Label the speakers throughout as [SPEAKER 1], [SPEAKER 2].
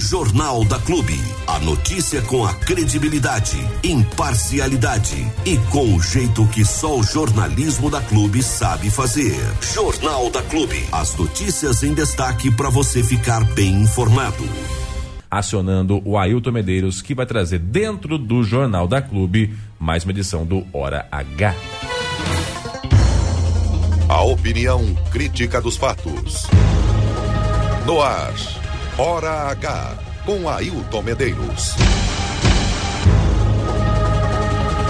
[SPEAKER 1] Jornal da Clube. A notícia com a credibilidade, imparcialidade e com o jeito que só o jornalismo da Clube sabe fazer. Jornal da Clube. As notícias em destaque para você ficar bem informado.
[SPEAKER 2] Acionando o Ailton Medeiros, que vai trazer dentro do Jornal da Clube mais uma edição do Hora H.
[SPEAKER 3] A opinião crítica dos fatos. No ar, Hora H, com Ailton Medeiros.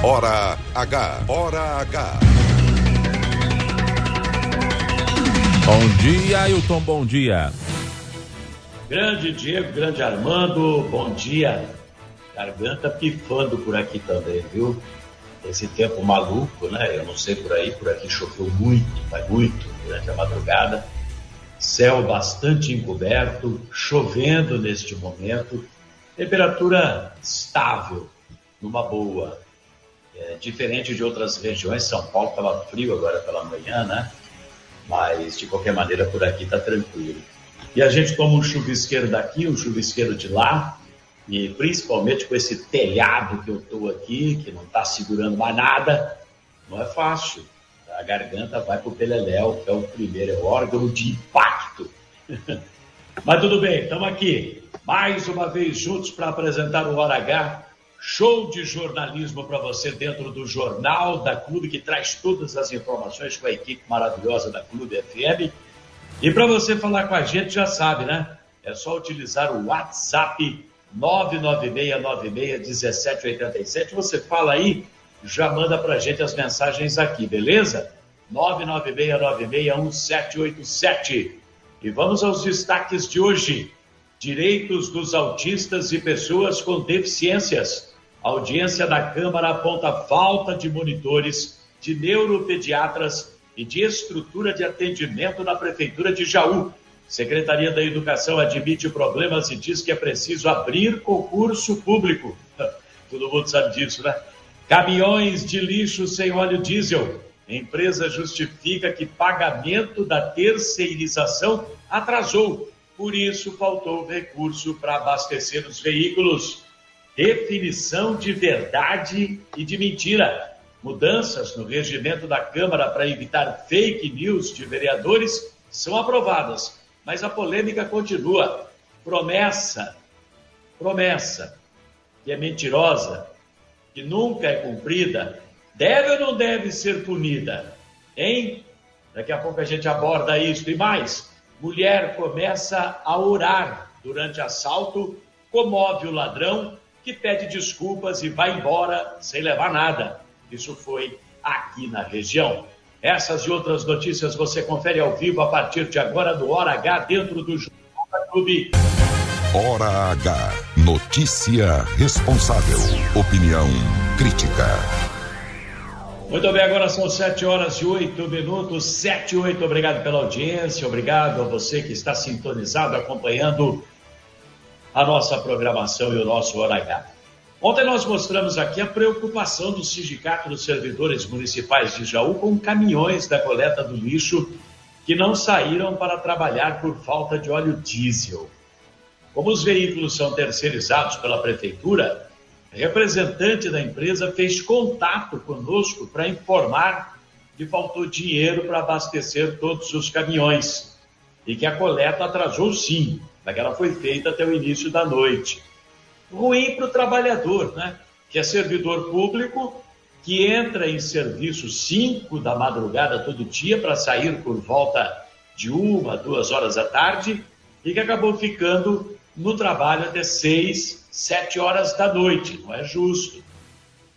[SPEAKER 3] Hora H, Hora H.
[SPEAKER 2] Bom dia, Ailton, bom dia.
[SPEAKER 4] Grande Diego, grande Armando, bom dia. Garganta pifando por aqui também, viu? esse tempo maluco, né? Eu não sei por aí, por aqui choveu muito, mas muito durante a madrugada. Céu bastante encoberto, chovendo neste momento, temperatura estável, numa boa. É, diferente de outras regiões, São Paulo estava frio agora pela manhã, né? Mas de qualquer maneira por aqui está tranquilo. E a gente toma um chuvisqueiro daqui, um chuvisqueiro de lá, e principalmente com esse telhado que eu estou aqui, que não está segurando mais nada, não é fácil. A garganta vai para o peleléu, que é o primeiro, é órgão de impacto. Mas tudo bem, estamos aqui, mais uma vez juntos para apresentar o Hora H, show de jornalismo para você dentro do Jornal da Clube, que traz todas as informações com a equipe maravilhosa da Clube FM. E para você falar com a gente, já sabe, né? É só utilizar o WhatsApp 996961787. Você fala aí, já manda pra gente as mensagens aqui, beleza? 996961787. E vamos aos destaques de hoje. Direitos dos autistas e pessoas com deficiências. A audiência da Câmara aponta falta de monitores, de neuropediatras e de estrutura de atendimento na Prefeitura de Jaú. Secretaria da Educação admite problemas e diz que é preciso abrir concurso público. Todo mundo sabe disso, né? Caminhões de lixo sem óleo diesel. empresa justifica que pagamento da terceirização atrasou. Por isso, faltou recurso para abastecer os veículos. Definição de verdade e de mentira. Mudanças no regimento da Câmara para evitar fake news de vereadores são aprovadas mas a polêmica continua. Promessa, promessa, que é mentirosa, que nunca é cumprida, deve ou não deve ser punida? Hein? Daqui a pouco a gente aborda isso e mais. Mulher começa a orar durante assalto, comove o ladrão que pede desculpas e vai embora sem levar nada. Isso foi aqui na região. Essas e outras notícias você confere ao vivo a partir de agora do Hora H dentro do Jornal da Clube.
[SPEAKER 3] Hora H. Notícia responsável. Opinião crítica.
[SPEAKER 4] Muito bem, agora são 7 horas e 8 minutos. 7 e 8. Obrigado pela audiência. Obrigado a você que está sintonizado, acompanhando a nossa programação e o nosso Hora H. Ontem nós mostramos aqui a preocupação do Sindicato dos Servidores Municipais de Jaú com caminhões da coleta do lixo que não saíram para trabalhar por falta de óleo diesel. Como os veículos são terceirizados pela prefeitura, representante da empresa fez contato conosco para informar que faltou dinheiro para abastecer todos os caminhões e que a coleta atrasou sim, mas ela foi feita até o início da noite ruim para o trabalhador, né? que é servidor público, que entra em serviço 5 da madrugada todo dia para sair por volta de uma, duas horas da tarde e que acabou ficando no trabalho até 6, 7 horas da noite. Não é justo.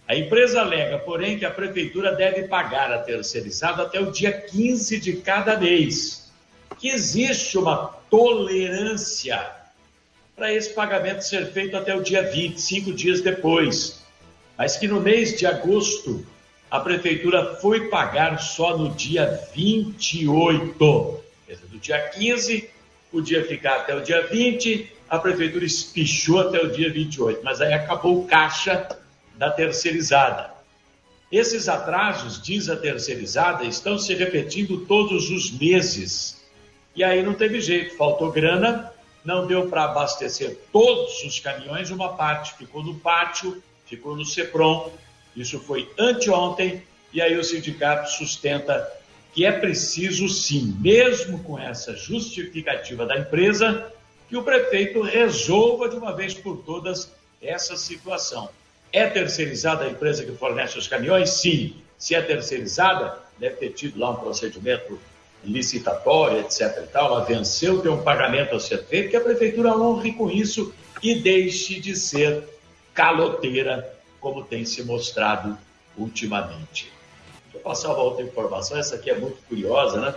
[SPEAKER 4] A empresa alega, porém, que a prefeitura deve pagar a terceirizada até o dia 15 de cada mês. Que existe uma tolerância para esse pagamento ser feito até o dia 20, cinco dias depois. Mas que no mês de agosto a prefeitura foi pagar só no dia 28. Quer dizer, do dia 15 podia ficar até o dia 20, a prefeitura espichou até o dia 28, mas aí acabou o caixa da terceirizada. Esses atrasos, diz a terceirizada, estão se repetindo todos os meses. E aí não teve jeito, faltou grana, não deu para abastecer todos os caminhões, uma parte ficou no pátio, ficou no CEPROM. Isso foi anteontem, e aí o sindicato sustenta que é preciso sim, mesmo com essa justificativa da empresa, que o prefeito resolva de uma vez por todas essa situação. É terceirizada a empresa que fornece os caminhões? Sim. Se é terceirizada, deve ter tido lá um procedimento licitatório, etc. E tal. Ela venceu, tem um pagamento a ser feito, que a prefeitura honre com isso e deixe de ser caloteira, como tem se mostrado ultimamente. Passar uma outra informação, essa aqui é muito curiosa, né?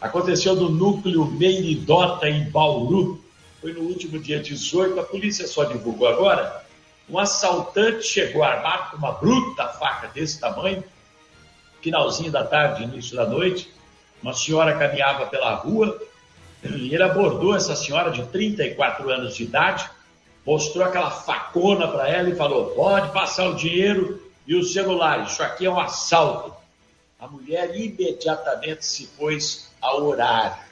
[SPEAKER 4] Aconteceu no núcleo Meiridota, em Bauru. Foi no último dia 18, a polícia só divulgou agora. Um assaltante chegou armado com uma bruta faca desse tamanho, finalzinho da tarde, início da noite. Uma senhora caminhava pela rua e ele abordou essa senhora de 34 anos de idade, mostrou aquela facona para ela e falou: pode passar o dinheiro e o celular, isso aqui é um assalto. A mulher imediatamente se pôs a orar.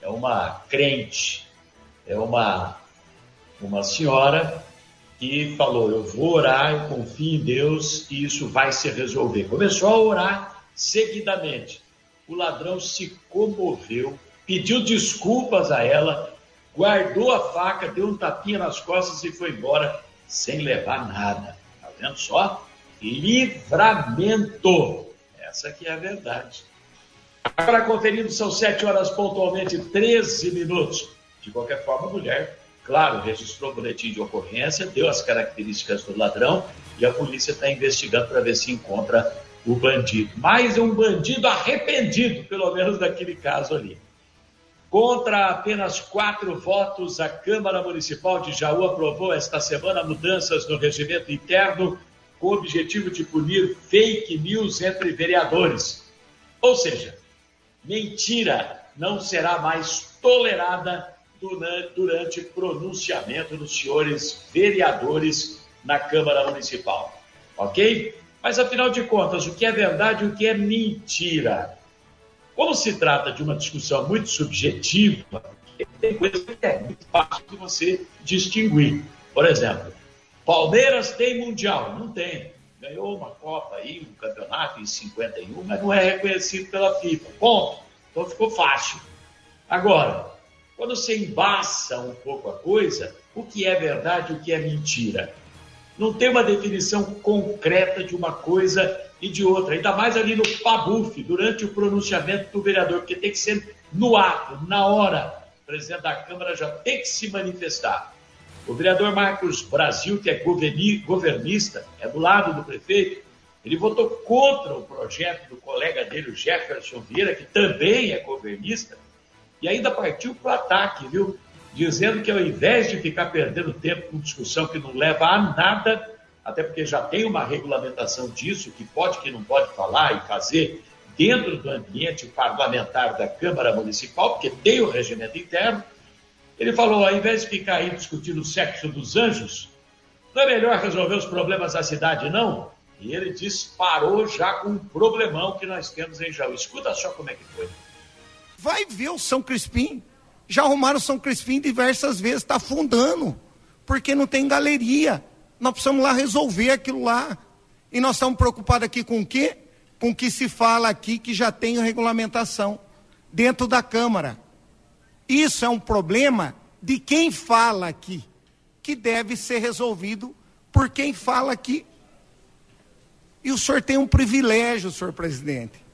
[SPEAKER 4] É uma crente, é uma, uma senhora que falou: Eu vou orar, eu confio em Deus e isso vai se resolver. Começou a orar seguidamente. O ladrão se comoveu, pediu desculpas a ela, guardou a faca, deu um tapinha nas costas e foi embora sem levar nada. Tá vendo só? Livramento. Essa que é a verdade. Agora conferindo, são 7 horas pontualmente 13 minutos. De qualquer forma, a mulher, claro, registrou o boletim de ocorrência, deu as características do ladrão e a polícia está investigando para ver se encontra o bandido. Mais um bandido arrependido, pelo menos daquele caso ali. Contra apenas quatro votos, a Câmara Municipal de Jaú aprovou esta semana mudanças no regimento interno com o objetivo de punir fake news entre vereadores. Ou seja, mentira não será mais tolerada durante pronunciamento dos senhores vereadores na Câmara Municipal. Ok? Mas afinal de contas, o que é verdade e o que é mentira? Como se trata de uma discussão muito subjetiva, tem coisa que é muito fácil de você distinguir. Por exemplo, Palmeiras tem Mundial? Não tem. Ganhou uma Copa aí, um campeonato em 51, mas não é reconhecido pela FIFA. Ponto. Então ficou fácil. Agora, quando você embaça um pouco a coisa, o que é verdade e o que é mentira? Não tem uma definição concreta de uma coisa e de outra, ainda mais ali no PABUF, durante o pronunciamento do vereador, porque tem que ser no ato, na hora. O presidente da Câmara já tem que se manifestar. O vereador Marcos Brasil, que é governista, é do lado do prefeito, ele votou contra o projeto do colega dele, o Jefferson Vieira, que também é governista, e ainda partiu para o ataque, viu? Dizendo que ao invés de ficar perdendo tempo com discussão que não leva a nada, até porque já tem uma regulamentação disso, que pode, que não pode falar e fazer dentro do ambiente parlamentar da Câmara Municipal, porque tem o regimento interno, ele falou: ao invés de ficar aí discutindo o sexo dos anjos, não é melhor resolver os problemas da cidade, não? E ele disparou já com um problemão que nós temos em Jaú. Escuta só como é que foi.
[SPEAKER 5] Vai ver o São Crispim. Já arrumaram o São Crispim diversas vezes, está afundando, porque não tem galeria. Nós precisamos lá resolver aquilo lá. E nós estamos preocupados aqui com o quê? Com o que se fala aqui que já tem regulamentação dentro da Câmara. Isso é um problema de quem fala aqui, que deve ser resolvido por quem fala aqui. E o senhor tem um privilégio, senhor presidente.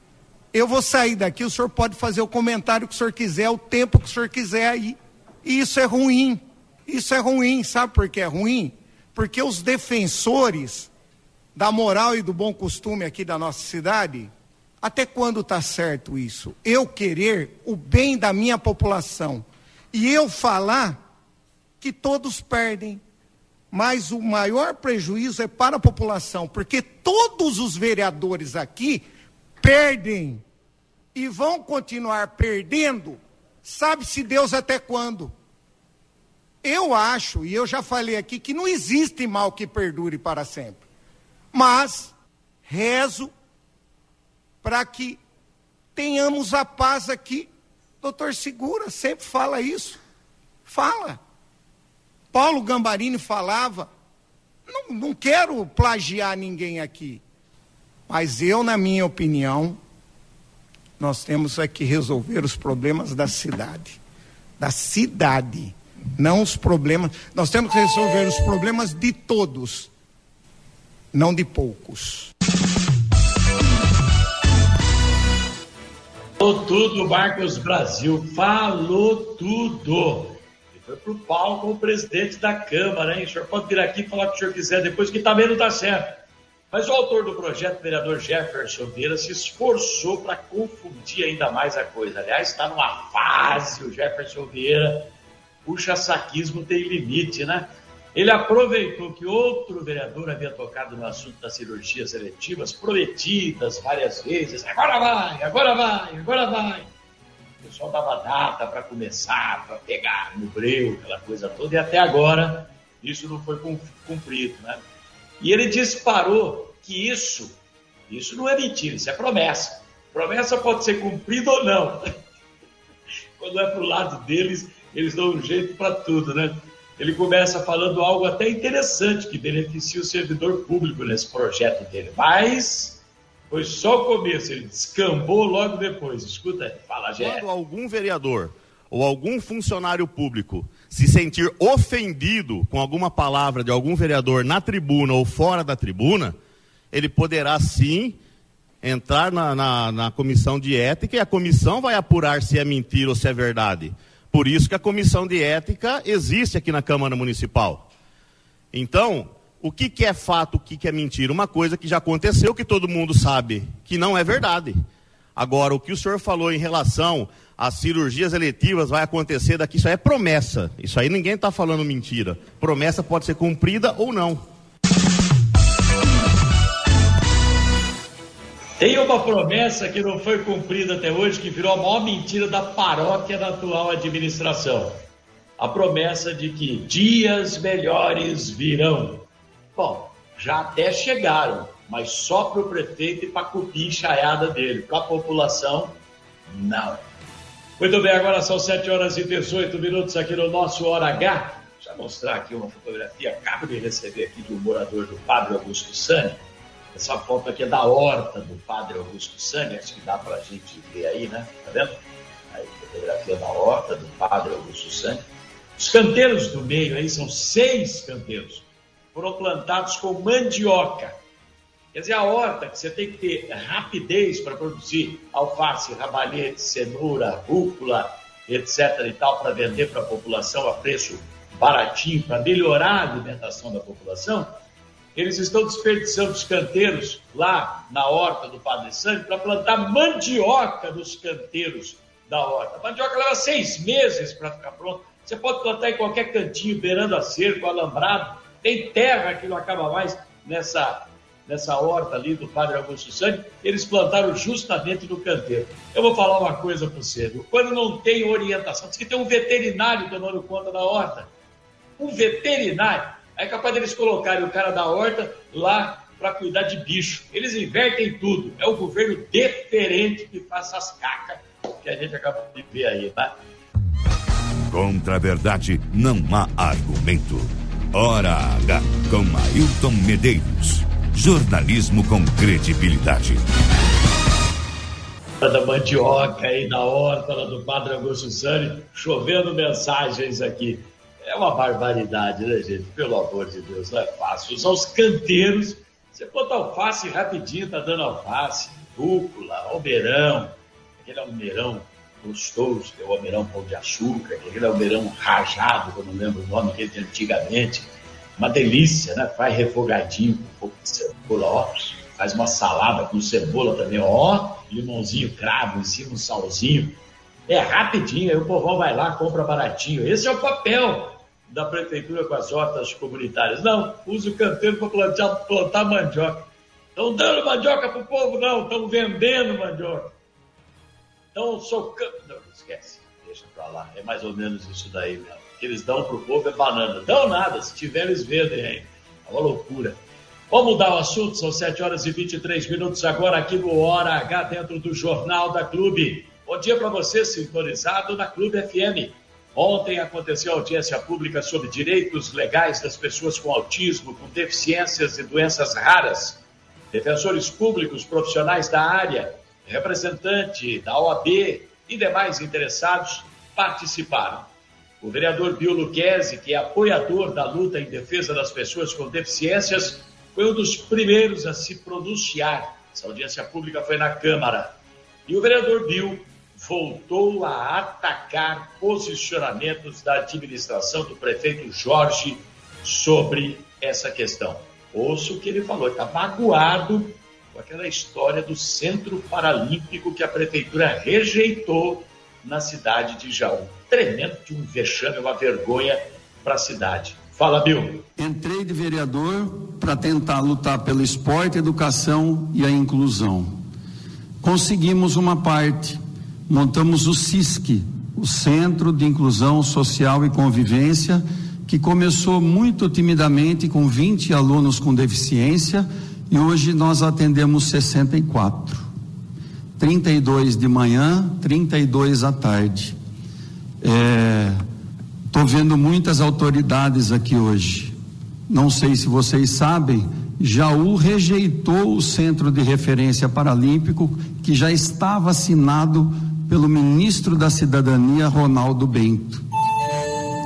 [SPEAKER 5] Eu vou sair daqui, o senhor pode fazer o comentário que o senhor quiser, o tempo que o senhor quiser aí. E isso é ruim. Isso é ruim, sabe por que é ruim? Porque os defensores da moral e do bom costume aqui da nossa cidade até quando está certo isso? Eu querer o bem da minha população e eu falar que todos perdem, mas o maior prejuízo é para a população, porque todos os vereadores aqui perdem e vão continuar perdendo, sabe-se Deus até quando. Eu acho, e eu já falei aqui, que não existe mal que perdure para sempre. Mas rezo para que tenhamos a paz aqui. Doutor Segura sempre fala isso. Fala. Paulo Gambarini falava. Não, não quero plagiar ninguém aqui. Mas eu, na minha opinião, nós temos aqui resolver os problemas da cidade. Da cidade. Não os problemas. Nós temos que resolver os problemas de todos, não de poucos.
[SPEAKER 4] Falou tudo, Marcos Brasil. Falou tudo. E foi pro palco o presidente da Câmara, hein? O senhor pode vir aqui e falar o que o senhor quiser depois, que também não está certo. Mas o autor do projeto, o vereador Jefferson Vieira, se esforçou para confundir ainda mais a coisa. Aliás, está numa fase, o Jefferson Vieira, puxa saquismo tem limite, né? Ele aproveitou que outro vereador havia tocado no assunto das cirurgias seletivas, prometidas várias vezes, agora vai, agora vai, agora vai. O pessoal dava data para começar, para pegar no breu, aquela coisa toda, e até agora isso não foi cumprido, né? E ele disparou que isso, isso não é mentira, isso é promessa. Promessa pode ser cumprida ou não. Quando é para o lado deles, eles dão um jeito para tudo, né? Ele começa falando algo até interessante que beneficia o servidor público nesse projeto dele, mas foi só o começo, ele descambou logo depois. Escuta, fala, Gé.
[SPEAKER 6] Quando algum vereador ou algum funcionário público se sentir ofendido com alguma palavra de algum vereador na tribuna ou fora da tribuna, ele poderá sim entrar na, na, na, comissão de ética e a comissão vai apurar se é mentira ou se é verdade. Por isso que a comissão de ética existe aqui na Câmara Municipal. Então, o que, que é fato, o que, que é mentira? Uma coisa que já aconteceu, que todo mundo sabe que não é verdade. Agora, o que o senhor falou em relação as cirurgias eletivas vai acontecer daqui, isso aí é promessa. Isso aí ninguém está falando mentira. Promessa pode ser cumprida ou não.
[SPEAKER 4] Tem uma promessa que não foi cumprida até hoje, que virou a maior mentira da paróquia da atual administração. A promessa de que dias melhores virão. Bom, já até chegaram, mas só para o prefeito e para a cupim dele. Para a população, não. Muito bem, agora são 7 horas e 18 minutos aqui no nosso Hora H. Deixa eu mostrar aqui uma fotografia. Acabo de receber aqui de um morador do Padre Augusto Sani. Essa foto aqui é da horta do Padre Augusto Sani. Acho que dá para a gente ver aí, né? Tá vendo? Aí, fotografia da horta do Padre Augusto Sani. Os canteiros do meio aí são seis canteiros. Foram plantados com mandioca Quer dizer, a horta, que você tem que ter rapidez para produzir alface, rabanete, cenoura, rúcula, etc. e tal, para vender para a população a preço baratinho, para melhorar a alimentação da população, eles estão desperdiçando os canteiros lá na horta do Padre Sangue para plantar mandioca nos canteiros da horta. A mandioca leva seis meses para ficar pronta. Você pode plantar em qualquer cantinho, beirando a cerco, alambrado. Tem terra que não acaba mais nessa nessa horta ali do Padre Augusto Santos, eles plantaram justamente no canteiro. Eu vou falar uma coisa para você, viu? quando não tem orientação, diz que tem um veterinário tomando conta da horta. Um veterinário. É capaz deles colocarem o cara da horta lá para cuidar de bicho. Eles invertem tudo. É o governo diferente que faz essas cacas que a gente acaba de ver aí, tá?
[SPEAKER 1] Contra a verdade não há argumento. Hora H com Ailton Medeiros. Jornalismo com credibilidade.
[SPEAKER 4] Da mandioca aí na horta do Padre Augusto Sani, chovendo mensagens aqui. É uma barbaridade, né, gente? Pelo amor de Deus, não é fácil. São os canteiros. Você bota alface rapidinho, tá dando alface, rúcula, almeirão, aquele almeirão gostoso, que é o almeirão pão de açúcar, aquele almeirão rajado, que eu não lembro o nome que ele antigamente uma delícia, né? Faz refogadinho com um pouco de cebola, ó. Faz uma salada com cebola também, ó. Limãozinho cravo em cima, um salzinho. É rapidinho, aí o povão vai lá, compra baratinho. Esse é o papel da prefeitura com as hortas comunitárias. Não, usa o canteiro para plantar, plantar mandioca. Estão dando mandioca para o povo, não, estão vendendo mandioca. Estão socando. Não, esquece, deixa para lá. É mais ou menos isso daí mesmo que eles dão para o povo é banana. Dão nada, se tiver eles vendem aí. É uma loucura. Vamos mudar o assunto, são 7 horas e 23 minutos agora aqui no Hora H, dentro do Jornal da Clube. Bom dia para você, sintonizado na Clube FM Ontem aconteceu audiência pública sobre direitos legais das pessoas com autismo, com deficiências e doenças raras. Defensores públicos, profissionais da área, representante da OAB e demais interessados participaram. O vereador Bill Luquezzi, que é apoiador da luta em defesa das pessoas com deficiências, foi um dos primeiros a se pronunciar. Essa audiência pública foi na Câmara. E o vereador Bill voltou a atacar posicionamentos da administração do prefeito Jorge sobre essa questão. Ouço o que ele falou, está magoado com aquela história do Centro Paralímpico que a prefeitura rejeitou na cidade de Jaú. Tremendo de um vexame, uma vergonha para a cidade. Fala, Bill.
[SPEAKER 7] Entrei de vereador para tentar lutar pelo esporte, educação e a inclusão. Conseguimos uma parte montamos o CISC, o Centro de Inclusão Social e Convivência, que começou muito timidamente com 20 alunos com deficiência e hoje nós atendemos 64. 32 de manhã, 32 à tarde. Estou é, vendo muitas autoridades aqui hoje. Não sei se vocês sabem, Jaú rejeitou o Centro de Referência Paralímpico, que já estava assinado pelo ministro da Cidadania, Ronaldo Bento.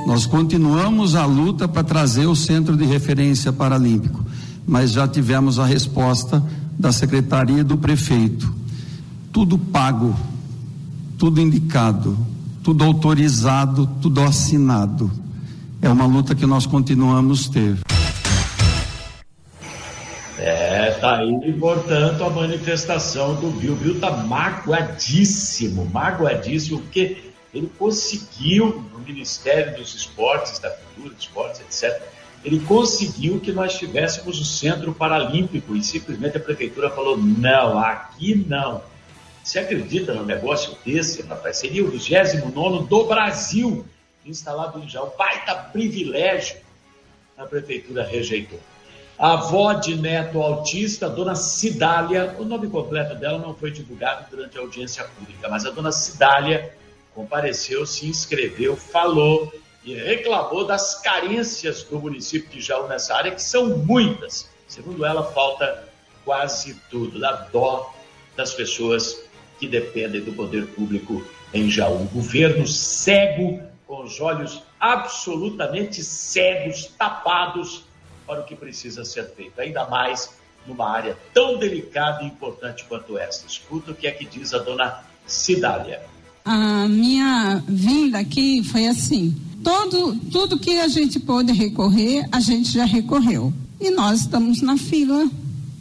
[SPEAKER 7] Nós continuamos a luta para trazer o centro de referência paralímpico, mas já tivemos a resposta da secretaria do prefeito. Tudo pago, tudo indicado, tudo autorizado, tudo assinado. É uma luta que nós continuamos ter.
[SPEAKER 4] Tá aí, portanto, a manifestação do Bill. Bill tá magoadíssimo, magoadíssimo, porque ele conseguiu, no Ministério dos Esportes, da Cultura, dos Esportes, etc., ele conseguiu que nós tivéssemos o Centro Paralímpico e simplesmente a Prefeitura falou: não, aqui não. Você acredita num negócio desse, rapaz? Seria o 29 do Brasil instalado em Jaú. Baita privilégio. A Prefeitura rejeitou. A avó de neto autista, dona Cidália, o nome completo dela não foi divulgado durante a audiência pública, mas a dona Cidália compareceu, se inscreveu, falou e reclamou das carências do município de Jaú nessa área, que são muitas. Segundo ela, falta quase tudo, da dó das pessoas que dependem do poder público em Jaú. O governo cego, com os olhos absolutamente cegos, tapados para o que precisa ser feito, ainda mais numa área tão delicada e importante quanto esta. Escuta o que é que diz a dona Cidália.
[SPEAKER 8] A minha vinda aqui foi assim: todo, tudo que a gente pôde recorrer, a gente já recorreu. E nós estamos na fila,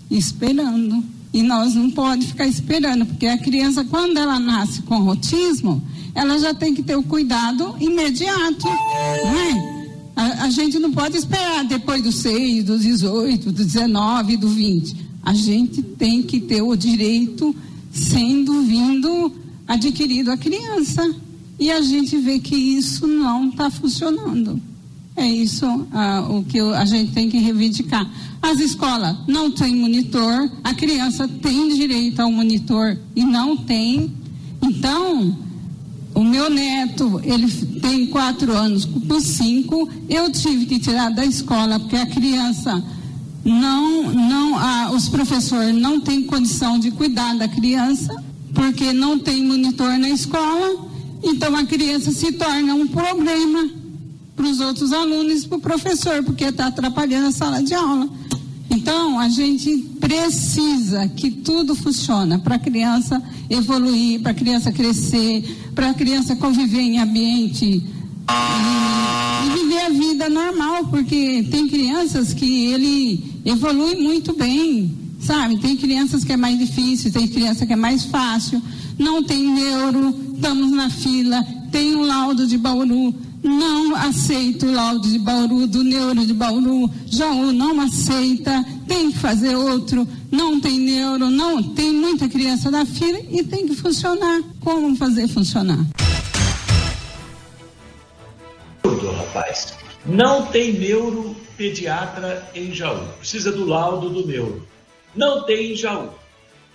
[SPEAKER 8] esperando. E nós não podemos ficar esperando, porque a criança, quando ela nasce com autismo, ela já tem que ter o cuidado imediato, não é? A, a, gente não pode esperar depois do 6, do 18, do 19, do 20. A gente tem que ter o direito sendo vindo adquirido a criança. E a gente vê que isso não está funcionando. É isso ah, o que a gente tem que reivindicar. As escolas não têm monitor, a criança tem direito ao monitor e não tem. Então, o meu neto, ele tem quatro anos, com cinco, eu tive que tirar da escola, porque a criança não, não, a, os professores não têm condição de cuidar da criança, porque não tem monitor na escola, então a criança se torna um problema para os outros alunos e para o professor, porque está atrapalhando a sala de aula. Então, a gente precisa que tudo funcione para a criança evoluir, para a criança crescer, para a criança conviver em ambiente e, e, viver a vida normal, porque tem crianças que ele evolui muito bem, sabe? Tem crianças que é mais difícil, tem criança que é mais fácil, não tem neuro, estamos na fila, tem um laudo de Bauru, não aceita o laudo de Bauru, do neuro de Bauru, Jaú não aceita, tem que fazer outro, não tem neuro, não, tem muita criança na fila e tem que funcionar. Como fazer funcionar?
[SPEAKER 4] Tudo, rapaz. Não tem neuropediatra em Jaú. Precisa do laudo do neuro. Não tem em Jaú.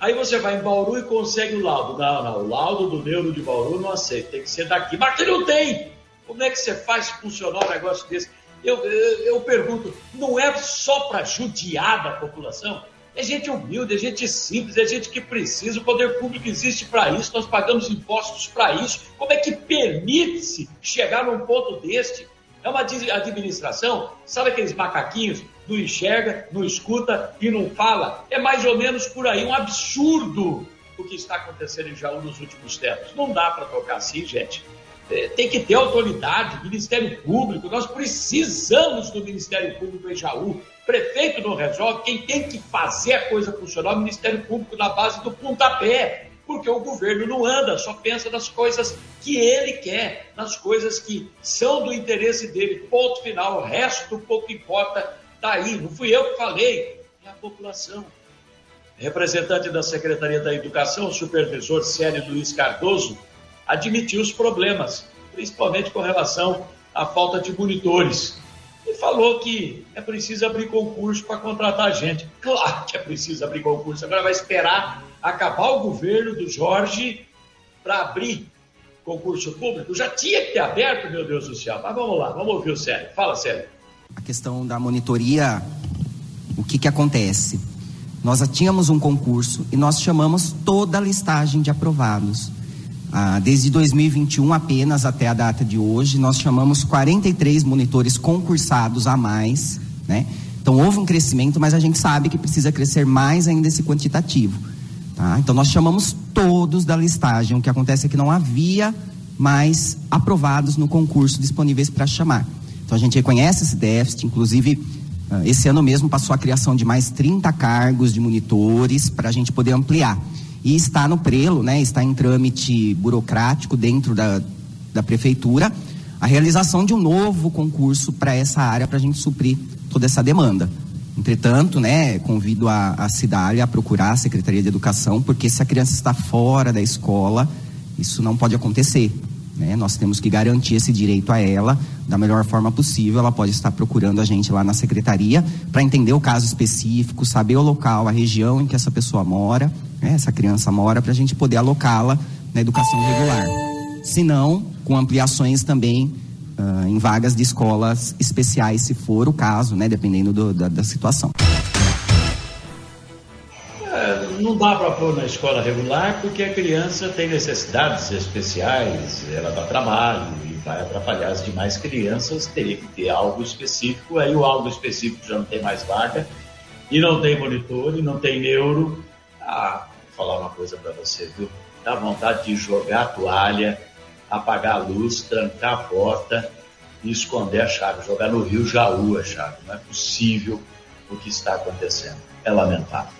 [SPEAKER 4] Aí você vai em Bauru e consegue o laudo. Não, não, o laudo do neuro de Bauru não aceita, tem que ser daqui. Mas que não tem! Como é que você faz funcionar um negócio desse? Eu, eu, eu pergunto, não é só para judiar da população? É gente humilde, é gente simples, é gente que precisa. O poder público existe para isso, nós pagamos impostos para isso. Como é que permite-se chegar num ponto deste? É uma administração, sabe aqueles macaquinhos? Não enxerga, não escuta e não fala. É mais ou menos por aí, um absurdo o que está acontecendo em Jaú nos últimos tempos. Não dá para tocar assim, gente. É, tem que ter autoridade, Ministério Público. Nós precisamos do Ministério Público em Jaú. Prefeito não resolve, quem tem que fazer a coisa funcionar é o Ministério Público na base do pontapé. Porque o governo não anda, só pensa nas coisas que ele quer, nas coisas que são do interesse dele. Ponto final. O resto pouco importa. Está aí. Não fui eu que falei, é a população. Representante da Secretaria da Educação, o supervisor Célio Luiz Cardoso, admitiu os problemas, principalmente com relação à falta de monitores. E falou que é preciso abrir concurso para contratar gente. Claro que é preciso abrir concurso. Agora vai esperar acabar o governo do Jorge para abrir concurso público. Já tinha que ter aberto, meu Deus do céu. Mas vamos lá, vamos ouvir o Sérgio. Fala, Sérgio.
[SPEAKER 9] A questão da monitoria, o que, que acontece? Nós tínhamos um concurso e nós chamamos toda a listagem de aprovados. Ah, desde 2021 apenas até a data de hoje, nós chamamos 43 monitores concursados a mais, né? Então houve um crescimento, mas a gente sabe que precisa crescer mais ainda esse quantitativo. Tá? Então nós chamamos todos da listagem. O que acontece é que não havia mais aprovados no concurso disponíveis para chamar. Então a gente reconhece esse déficit, inclusive ah, esse ano mesmo passou a criação de mais 30 cargos de monitores para a gente poder ampliar e está no prelo, né, está em trâmite burocrático dentro da, da prefeitura, a realização de um novo concurso para essa área para a gente suprir toda essa demanda. Entretanto, né, convido a, a Cidália a procurar a Secretaria de Educação, porque se a criança está fora da escola, isso não pode acontecer. Né? Nós temos que garantir esse direito a ela da melhor forma possível. Ela pode estar procurando a gente lá na secretaria para entender o caso específico, saber o local, a região em que essa pessoa mora, né? essa criança mora, para a gente poder alocá-la na educação regular. Se não, com ampliações também uh, em vagas de escolas especiais, se for o caso, né? dependendo do, da, da situação
[SPEAKER 4] não dá para pôr na escola regular porque a criança tem necessidades especiais, ela dá trabalho e vai atrapalhar as demais crianças, teria que ter algo específico, aí o algo específico já não tem mais vaga, e não tem monitor, e não tem neuro. Ah, falar uma coisa para você, viu? Dá vontade de jogar a toalha, apagar a luz, trancar a porta e esconder a chave, jogar no rio Jaú a chave. Não é possível o que está acontecendo. É lamentável.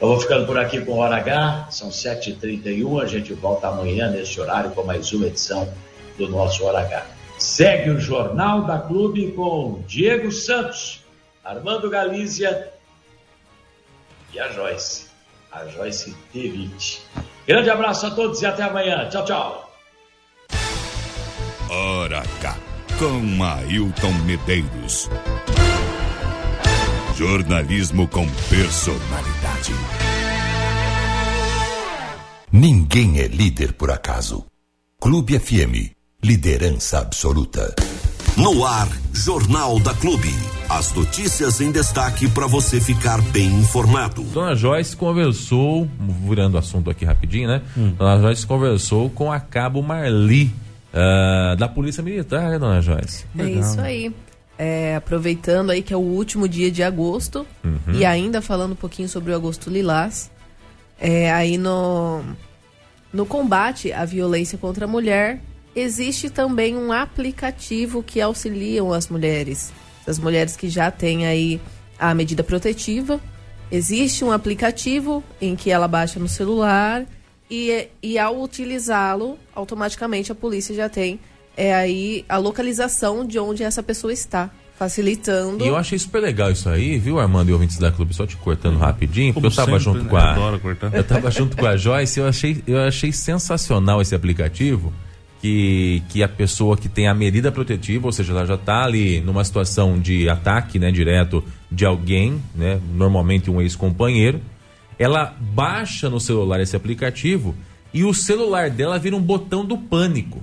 [SPEAKER 4] Eu vou ficando por aqui com Hora H, são 7h31, a gente volta amanhã nesse horário com mais uma edição do nosso Hora H. Segue o Jornal da Clube com Diego Santos, Armando Galícia e a Joyce, a Joyce T20. Grande abraço a todos e até amanhã. Tchau, tchau.
[SPEAKER 3] Hora com Ailton Medeiros. Jornalismo com personalidade. Ninguém é líder por acaso. Clube FM, liderança absoluta.
[SPEAKER 1] No ar, Jornal da Clube. As notícias em destaque para você ficar bem informado.
[SPEAKER 2] Dona Joyce conversou, virando o assunto aqui rapidinho, né? Hum. Dona Joyce conversou com a cabo Marli, uh, da Polícia Militar, né, Dona Joyce?
[SPEAKER 10] É Legal. isso aí é, aproveitando aí que é o último dia de agosto uhum. e ainda falando um pouquinho sobre o agosto lilás, é, aí no, no combate à violência contra a mulher, existe também um aplicativo que auxiliam as mulheres. As mulheres que já têm aí a medida protetiva, existe um aplicativo em que ela baixa no celular e, e ao utilizá-lo, automaticamente a polícia já tem é aí a localização de onde essa pessoa está. Facilitando.
[SPEAKER 2] E eu achei super legal isso aí, viu, Armando e ouvintes da Clube? Só te cortando rapidinho, porque eu tava sempre, junto né? com a. Eu tava junto com a Joyce, eu achei, eu achei sensacional esse aplicativo. Que, que a pessoa que tem a medida protetiva, ou seja, ela já está ali numa situação de ataque né, direto de alguém, né, normalmente um ex-companheiro, ela baixa no celular esse aplicativo e o celular dela vira um botão do pânico.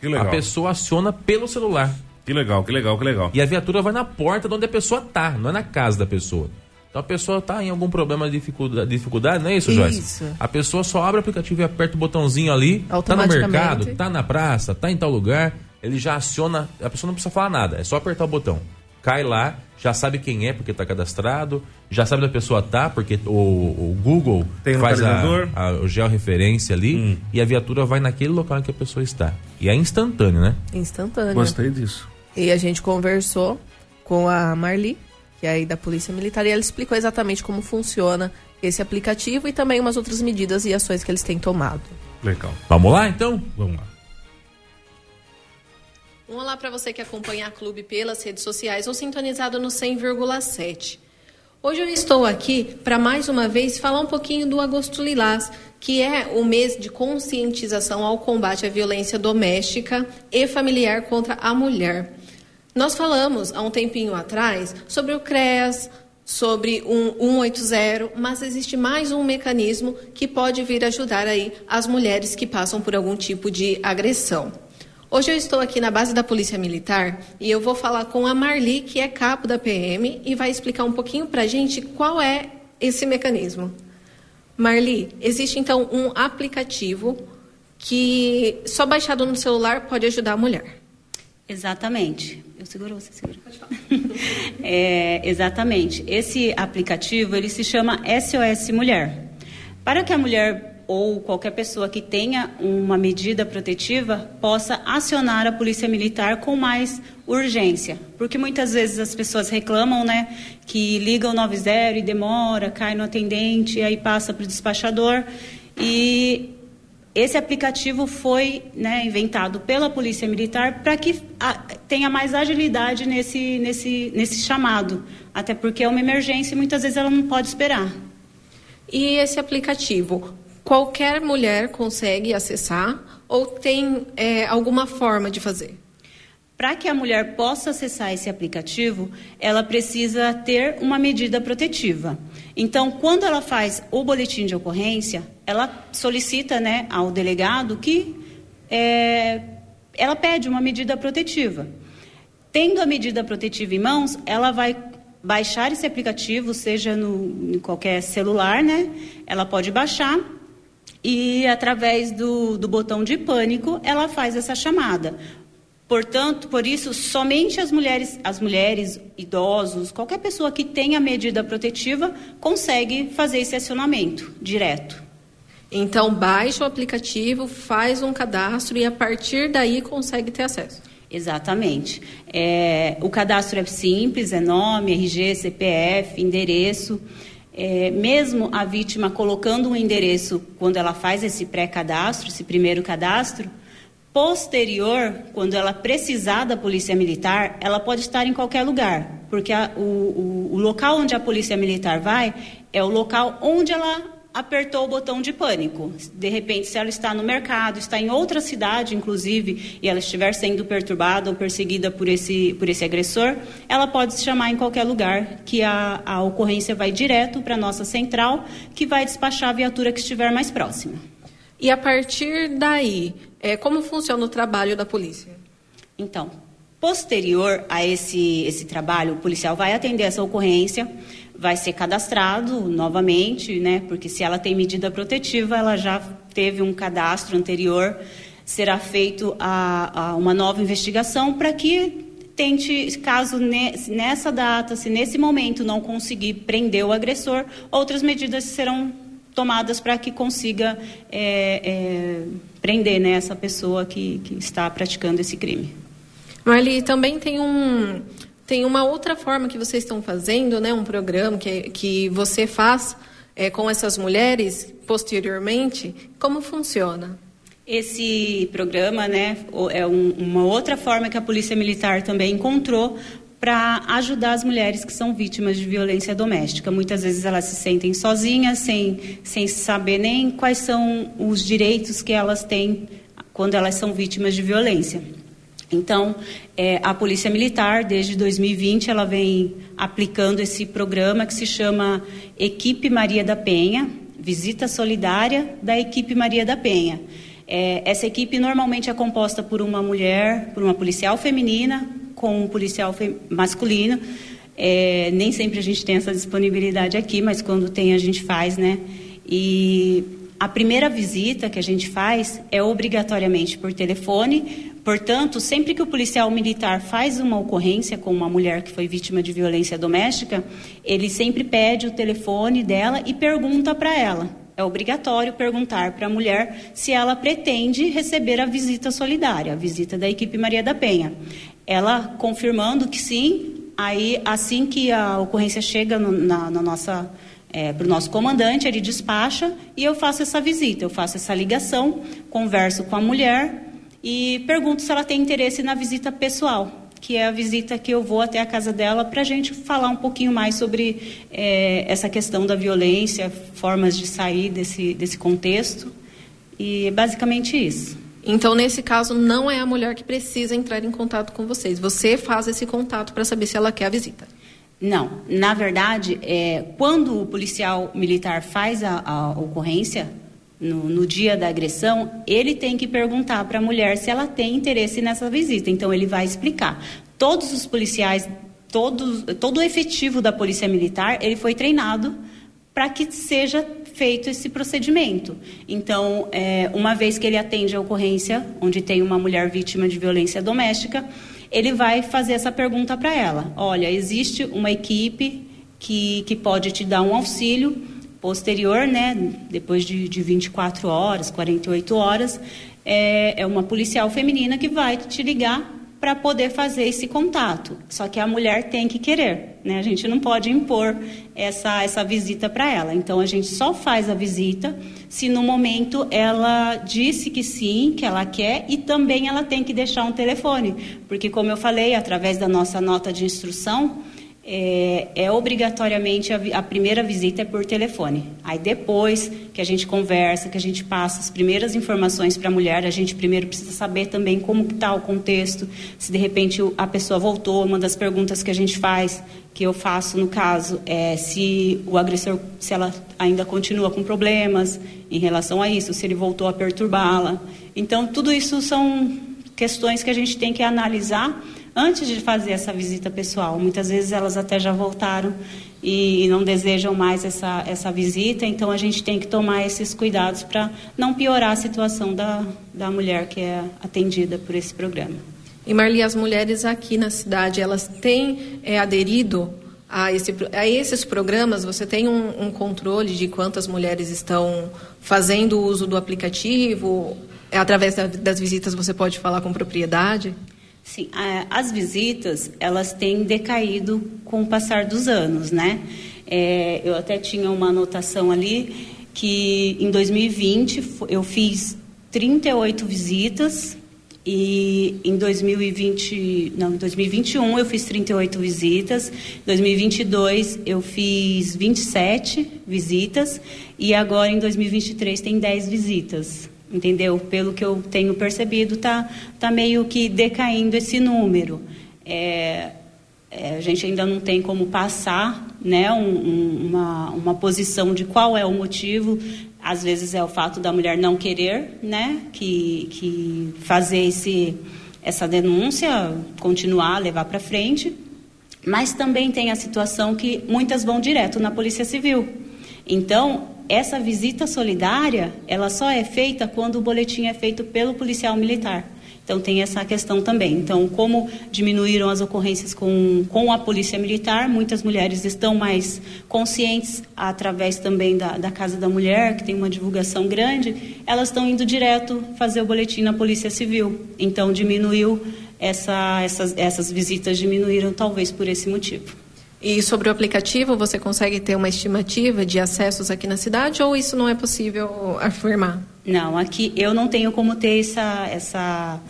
[SPEAKER 11] Que legal.
[SPEAKER 2] a pessoa aciona pelo celular.
[SPEAKER 11] Que legal, que legal, que legal.
[SPEAKER 2] E a viatura vai na porta de onde a pessoa tá, não é na casa da pessoa. Então a pessoa tá em algum problema de dificuldade, dificuldade não é isso, Joyce? Isso. A pessoa só abre o aplicativo e aperta o botãozinho ali, tá no mercado, tá na praça, tá em tal lugar, ele já aciona, a pessoa não precisa falar nada, é só apertar o botão. Cai lá, já sabe quem é porque está cadastrado, já sabe onde a pessoa tá porque o, o Google Tem faz a, a, o georreferência ali hum. e a viatura vai naquele local em que a pessoa está. E é instantâneo, né?
[SPEAKER 10] Instantâneo.
[SPEAKER 11] Gostei disso.
[SPEAKER 10] E a gente conversou com a Marli, que é aí da Polícia Militar, e ela explicou exatamente como funciona esse aplicativo e também umas outras medidas e ações que eles têm tomado.
[SPEAKER 11] Legal.
[SPEAKER 2] Vamos lá então?
[SPEAKER 11] Vamos lá.
[SPEAKER 12] Um olá para você que acompanha a Clube pelas redes sociais ou sintonizado no 100,7. Hoje eu estou aqui para mais uma vez falar um pouquinho do Agosto Lilás, que é o mês de conscientização ao combate à violência doméstica e familiar contra a mulher. Nós falamos há um tempinho atrás sobre o CREAS, sobre um 180, mas existe mais um mecanismo que pode vir ajudar aí as mulheres que passam por algum tipo de agressão. Hoje eu estou aqui na base da Polícia Militar e eu vou falar com a Marli, que é capo da PM, e vai explicar um pouquinho para a gente qual é esse mecanismo. Marli, existe então um aplicativo que só baixado no celular pode ajudar a mulher.
[SPEAKER 13] Exatamente. Eu seguro, você segura. Pode falar. é, exatamente. Esse aplicativo ele se chama SOS Mulher. Para que a mulher ou qualquer pessoa que tenha uma medida protetiva possa acionar a polícia militar com mais urgência, porque muitas vezes as pessoas reclamam, né, que ligam 90 e demora, cai no atendente, aí passa para o despachador e esse aplicativo foi né, inventado pela Polícia Militar para que tenha mais agilidade nesse, nesse, nesse chamado, até porque é uma emergência e muitas vezes ela não pode esperar.
[SPEAKER 12] E esse aplicativo, qualquer mulher consegue acessar ou tem é, alguma forma de fazer?
[SPEAKER 13] Para que a mulher possa acessar esse aplicativo, ela precisa ter uma medida protetiva. Então, quando ela faz o boletim de ocorrência, ela solicita né, ao delegado que é, ela pede uma medida protetiva. Tendo a medida protetiva em mãos, ela vai baixar esse aplicativo, seja no, em qualquer celular, né? Ela pode baixar e através do, do botão de pânico ela faz essa chamada. Portanto, por isso, somente as mulheres, as mulheres, idosos, qualquer pessoa que tenha medida protetiva consegue fazer esse acionamento direto.
[SPEAKER 12] Então, baixa o aplicativo, faz um cadastro e a partir daí consegue ter acesso.
[SPEAKER 13] Exatamente. É, o cadastro é simples, é nome, RG, CPF, endereço. É, mesmo a vítima colocando um endereço quando ela faz esse pré-cadastro, esse primeiro cadastro, posterior, quando ela precisar da polícia militar, ela pode estar em qualquer lugar, porque a, o, o, o local onde a polícia militar vai é o local onde ela apertou o botão de pânico. De repente, se ela está no mercado, está em outra cidade, inclusive, e ela estiver sendo perturbada ou perseguida por esse, por esse agressor, ela pode se chamar em qualquer lugar, que a, a ocorrência vai direto para a nossa central, que vai despachar a viatura que estiver mais próxima.
[SPEAKER 12] E a partir daí, é, como funciona o trabalho da polícia?
[SPEAKER 13] Então, posterior a esse, esse trabalho, o policial vai atender essa ocorrência vai ser cadastrado novamente, né? Porque se ela tem medida protetiva, ela já teve um cadastro anterior, será feito a, a uma nova investigação para que tente, caso nessa data, se nesse momento não conseguir prender o agressor, outras medidas serão tomadas para que consiga é, é, prender né, essa pessoa que, que está praticando esse crime.
[SPEAKER 12] Marli, também tem um, tem uma outra forma que vocês estão fazendo, né, um programa que, que você faz é, com essas mulheres posteriormente. Como funciona?
[SPEAKER 13] Esse programa né, é um, uma outra forma que a Polícia Militar também encontrou para ajudar as mulheres que são vítimas de violência doméstica. Muitas vezes elas se sentem sozinhas, sem, sem saber nem quais são os direitos que elas têm quando elas são vítimas de violência. Então, é, a Polícia Militar, desde 2020, ela vem aplicando esse programa que se chama Equipe Maria da Penha, Visita Solidária da Equipe Maria da Penha. É, essa equipe normalmente é composta por uma mulher, por uma policial feminina, com um policial masculino. É, nem sempre a gente tem essa disponibilidade aqui, mas quando tem a gente faz, né? E a primeira visita que a gente faz é obrigatoriamente por telefone. Portanto, sempre que o policial militar faz uma ocorrência com uma mulher que foi vítima de violência doméstica, ele sempre pede o telefone dela e pergunta para ela. É obrigatório perguntar para a mulher se ela pretende receber a visita solidária, a visita da equipe Maria da Penha. Ela confirmando que sim, Aí, assim que a ocorrência chega no, na, na nossa é, para o nosso comandante, ele despacha e eu faço essa visita, eu faço essa ligação, converso com a mulher e pergunto se ela tem interesse na visita pessoal, que é a visita que eu vou até a casa dela para a gente falar um pouquinho mais sobre é, essa questão da violência, formas de sair desse, desse contexto. E é basicamente isso.
[SPEAKER 12] Então, nesse caso, não é a mulher que precisa entrar em contato com vocês. Você faz esse contato para saber se ela quer a visita.
[SPEAKER 13] Não, na verdade, é, quando o policial militar faz a, a ocorrência, no, no, dia da agressão, ele tem que perguntar para a mulher se ela tem interesse nessa visita. Então, ele vai explicar. Todos os policiais, todos, todo o efetivo da Polícia Militar, ele foi treinado para que seja feito esse procedimento. Então, é, uma vez que ele atende a ocorrência, onde tem uma mulher vítima de violência doméstica, ele vai fazer essa pergunta para ela: olha, existe uma equipe que, que pode te dar um auxílio posterior, né, depois de, de 24 horas, 48 horas, é, é uma policial feminina que vai te ligar para poder fazer esse contato. Só que a mulher tem que querer, né? A gente não pode impor essa, essa visita para ela. Então a gente só faz a visita se no momento ela disse que sim, que ela quer e também ela tem que deixar um telefone, porque como eu falei, através da nossa nota de instrução, é, é, obrigatoriamente a, a, primeira visita é por telefone. Aí depois que a gente conversa, que a gente passa as primeiras informações para a mulher, a gente primeiro precisa saber também como está o contexto, se de repente a pessoa voltou. Uma das perguntas que a gente faz, que eu faço no caso, é se o agressor, se ela ainda continua com problemas em relação a isso, se ele voltou a perturbá-la. Então tudo isso são questões que a gente tem que analisar antes de fazer essa visita pessoal. Muitas vezes elas até já voltaram e não desejam mais essa, essa visita, então a gente tem que tomar esses cuidados para não piorar a situação da, da mulher que é atendida por esse programa.
[SPEAKER 12] E Marli, as mulheres aqui na cidade, elas têm é, aderido a, esse, a esses programas? Você tem um, um controle de quantas mulheres estão fazendo uso do aplicativo? É, através da, das visitas você pode falar com propriedade?
[SPEAKER 13] Sim, as visitas elas têm decaído com o passar dos anos, né? É, eu até tinha uma anotação ali que em 2020 eu fiz 38 visitas e em 2020, não, em 2021 eu fiz 38 visitas, em 2022 eu fiz 27 visitas e agora em 2023 tem 10 visitas entendeu? Pelo que eu tenho percebido, tá, tá meio que decaindo esse número. É, é, a gente ainda não tem como passar né, um, um, uma, uma posição de qual é o motivo. Às vezes é o fato da mulher não querer né, que, que fazer esse, essa denúncia, continuar, levar para frente. Mas também tem a situação que muitas vão direto na Polícia Civil. Então, essa visita solidária, ela só é feita quando o boletim é feito pelo policial militar. Então tem essa questão também. Então, como diminuíram as ocorrências com, com a polícia militar, muitas mulheres estão mais conscientes através também da, da Casa da Mulher, que tem uma divulgação grande, elas estão indo direto fazer o boletim na Polícia Civil. Então diminuiu essa, essas, essas visitas diminuíram talvez por esse motivo.
[SPEAKER 12] E sobre o aplicativo, você consegue ter uma estimativa de acessos aqui na cidade ou isso não é possível afirmar?
[SPEAKER 13] Não, aqui eu não tenho como ter essa, essa,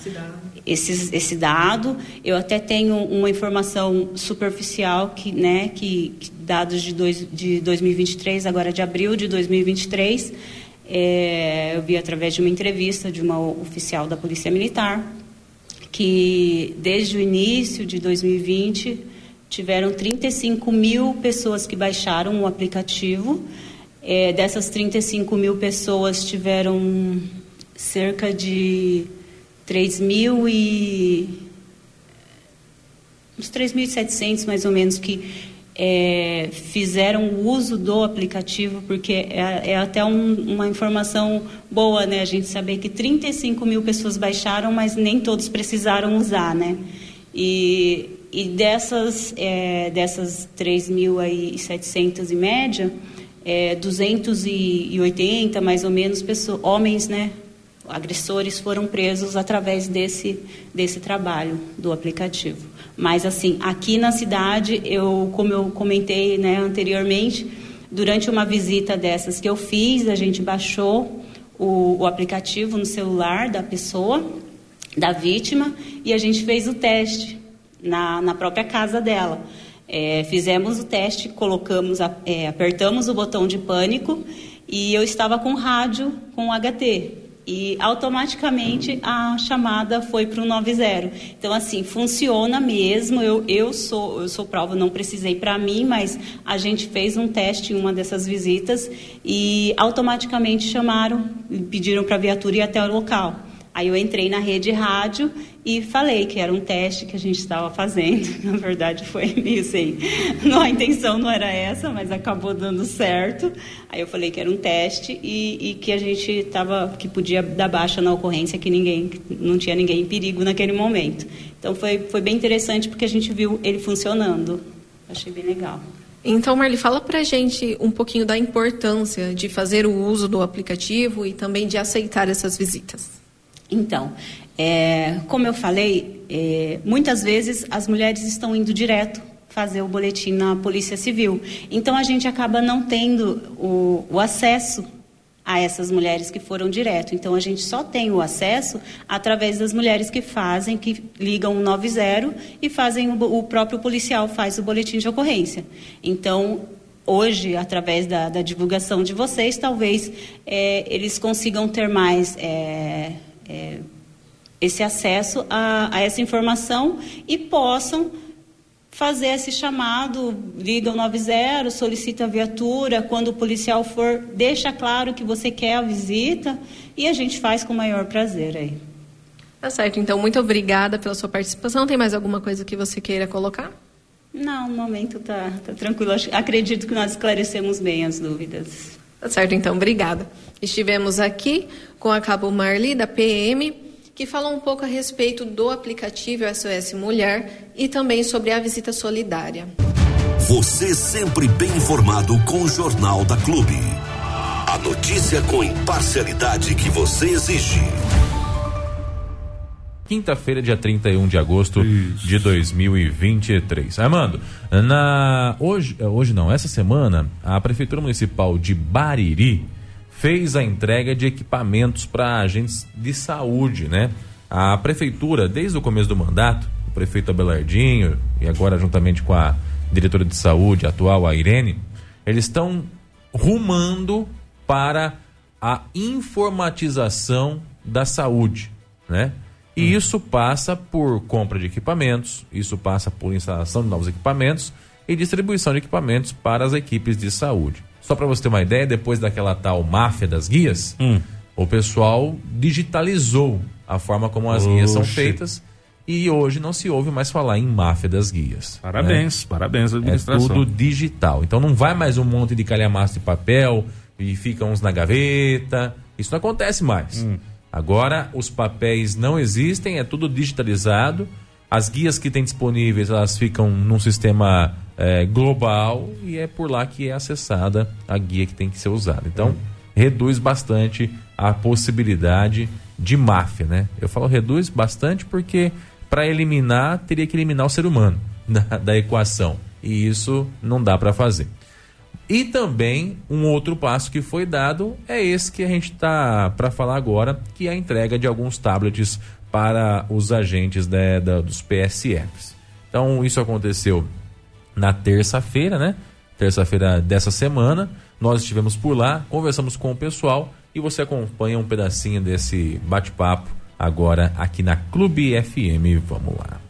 [SPEAKER 13] esse, esse dado. Eu até tenho uma informação superficial que, né, que, que dados de, dois, de 2023, agora de abril de 2023, é, eu vi através de uma entrevista de uma oficial da Polícia Militar que desde o início de 2020 tiveram 35 mil pessoas que baixaram o aplicativo. É, dessas 35 mil pessoas, tiveram cerca de 3 mil e uns 3.700 mais ou menos que é, fizeram uso do aplicativo, porque é, é até um, uma informação boa, né? A gente saber que 35 mil pessoas baixaram, mas nem todos precisaram usar, né? E, e dessas, é, dessas 3.700 em média, é, 280 mais ou menos pessoas, homens, né? Agressores foram presos através desse, desse trabalho do aplicativo. Mas assim, aqui na cidade, eu, como eu comentei né, anteriormente, durante uma visita dessas que eu fiz, a gente baixou o, o aplicativo no celular da pessoa, da vítima, e a gente fez o teste na, na própria casa dela. É, fizemos o teste, colocamos, é, apertamos o botão de pânico e eu estava com rádio com HT e automaticamente a chamada foi para o 90. Então assim funciona mesmo. Eu, eu sou eu sou prova, não precisei para mim, mas a gente fez um teste em uma dessas visitas e automaticamente chamaram, pediram para a viatura ir até o local. Aí eu entrei na rede rádio e falei que era um teste que a gente estava fazendo. Na verdade, foi meio assim. Não, a intenção não era essa, mas acabou dando certo. Aí eu falei que era um teste e, e que a gente estava, que podia dar baixa na ocorrência, que ninguém, não tinha ninguém em perigo naquele momento. Então foi, foi bem interessante porque a gente viu ele funcionando. Achei bem legal.
[SPEAKER 12] Então, Marli, fala pra gente um pouquinho da importância de fazer o uso do aplicativo e também de aceitar essas visitas.
[SPEAKER 13] Então, é, como eu falei, é, muitas vezes as mulheres estão indo direto fazer o boletim na Polícia Civil. Então, a gente acaba não tendo o, o acesso a essas mulheres que foram direto. Então, a gente só tem o acesso através das mulheres que fazem, que ligam 90 e fazem o, o próprio policial faz o boletim de ocorrência. Então, hoje, através da, da divulgação de vocês, talvez é, eles consigam ter mais é, é, esse acesso a, a, essa informação e possam fazer esse chamado, liga o 90, solicita a viatura, quando o policial for, deixa claro que você quer a visita e a gente faz com o maior prazer aí.
[SPEAKER 12] Tá certo, então muito obrigada pela sua participação. Tem mais alguma coisa que você queira colocar?
[SPEAKER 13] Não, no momento tá, tá tranquilo. Acredito que nós esclarecemos bem as dúvidas.
[SPEAKER 12] Tá certo, então, obrigada. Estivemos aqui com a Cabo Marli, da PM, que falou um pouco a respeito do aplicativo SOS Mulher e também sobre a visita solidária.
[SPEAKER 1] Você sempre bem informado com o Jornal da Clube. A notícia com imparcialidade que você exige
[SPEAKER 2] quinta-feira, dia 31 de agosto Isso. de 2023. Armando, na hoje, hoje não, essa semana, a Prefeitura Municipal de Bariri fez a entrega de equipamentos para agentes de saúde, né? A prefeitura, desde o começo do mandato, o prefeito Abelardinho e agora juntamente com a diretora de saúde atual, a Irene, eles estão rumando para a informatização da saúde, né? E hum. isso passa por compra de equipamentos, isso passa por instalação de novos equipamentos e distribuição de equipamentos para as equipes de saúde. Só para você ter uma ideia, depois daquela tal máfia das guias, hum. o pessoal digitalizou a forma como as Oxi. guias são feitas e hoje não se ouve mais falar em máfia das guias.
[SPEAKER 11] Parabéns, né? parabéns à administração.
[SPEAKER 2] É tudo digital. Então não vai mais um monte de calhamaço de papel e fica uns na gaveta. Isso não acontece mais. Hum. Agora os papéis não existem, é tudo digitalizado. As guias que tem disponíveis elas ficam num sistema é, global e é por lá que é acessada a guia que tem que ser usada. Então hum. reduz bastante a possibilidade de máfia, né? Eu falo reduz bastante porque para eliminar teria que eliminar o ser humano da, da equação e isso não dá para fazer. E também um outro passo que foi dado é esse que a gente está para falar agora, que é a entrega de alguns tablets para os agentes né, da, dos PSFs. Então isso aconteceu na terça-feira, né? Terça-feira dessa semana. Nós estivemos por lá, conversamos com o pessoal e você acompanha um pedacinho desse bate-papo agora aqui na Clube FM. Vamos lá.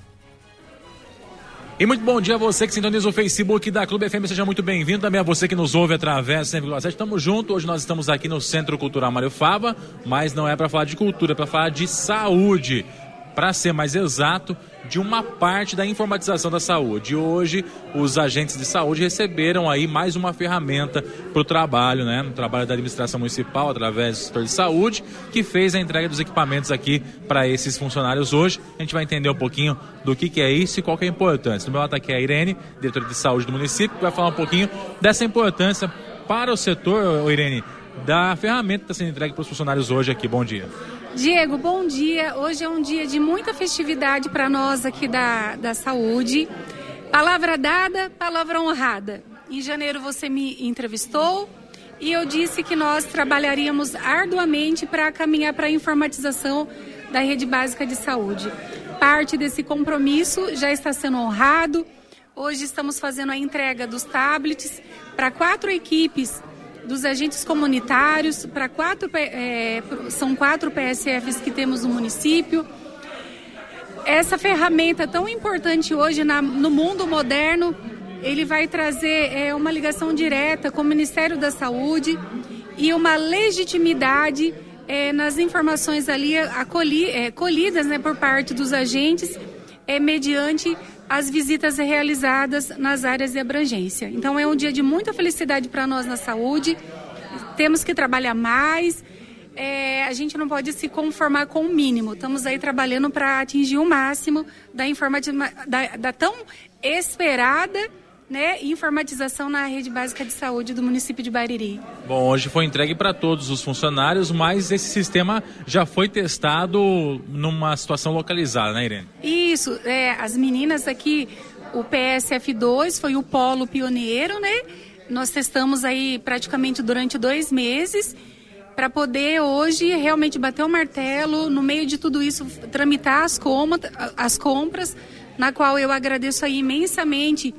[SPEAKER 2] E muito bom dia a você que sintoniza o Facebook da Clube FM, seja muito bem-vindo. Também a você que nos ouve através do 100,7. Estamos juntos. Hoje nós estamos aqui no Centro Cultural Mário Fava, mas não é para falar de cultura, é para falar de saúde. Para ser mais exato, de uma parte da informatização da saúde. Hoje, os agentes de saúde receberam aí mais uma ferramenta para o trabalho, né? O trabalho da administração municipal através do setor de saúde, que fez a entrega dos equipamentos aqui para esses funcionários hoje. A gente vai entender um pouquinho do que, que é isso e qual que é a importância. No meu lado aqui é a Irene, diretora de saúde do município, que vai falar um pouquinho dessa importância para o setor, Irene, da ferramenta que está sendo entregue para os funcionários hoje aqui. Bom dia.
[SPEAKER 14] Diego, bom dia. Hoje é um dia de muita festividade para nós aqui da, da saúde. Palavra dada, palavra honrada. Em janeiro você me entrevistou e eu disse que nós trabalharíamos arduamente para caminhar para a informatização da rede básica de saúde. Parte desse compromisso já está sendo honrado. Hoje estamos fazendo a entrega dos tablets para quatro equipes dos agentes comunitários, para quatro, é, são quatro PSFs que temos no município. Essa ferramenta tão importante hoje na, no mundo moderno, ele vai trazer é, uma ligação direta com o Ministério da Saúde e uma legitimidade é, nas informações ali acolhi, é, colhidas né, por parte dos agentes é, mediante as visitas realizadas nas áreas de abrangência. Então é um dia de muita felicidade para nós na saúde. Temos que trabalhar mais. É, a gente não pode se conformar com o mínimo. Estamos aí trabalhando para atingir o máximo da, da, da tão esperada né, informatização na rede básica de saúde do município de Bariri.
[SPEAKER 2] Bom, hoje foi entregue para todos os funcionários, mas esse sistema já foi testado numa situação localizada, né, Irene?
[SPEAKER 14] Isso, é, as meninas aqui, o PSF2 foi o polo pioneiro, né? Nós testamos aí praticamente durante dois meses para poder hoje realmente bater o martelo, no meio de tudo isso, tramitar as, as compras, na qual eu agradeço aí imensamente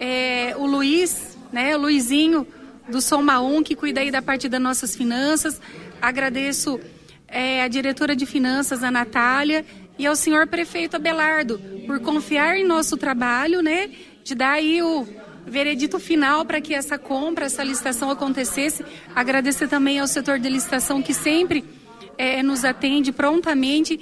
[SPEAKER 14] é, o Luiz, né, o Luizinho do Soma 1, que cuida aí da parte das nossas finanças. Agradeço é, a diretora de finanças, a Natália, e ao senhor prefeito Abelardo, por confiar em nosso trabalho, né, de dar aí o veredito final para que essa compra, essa licitação acontecesse. Agradecer também ao setor de licitação que sempre é, nos atende prontamente.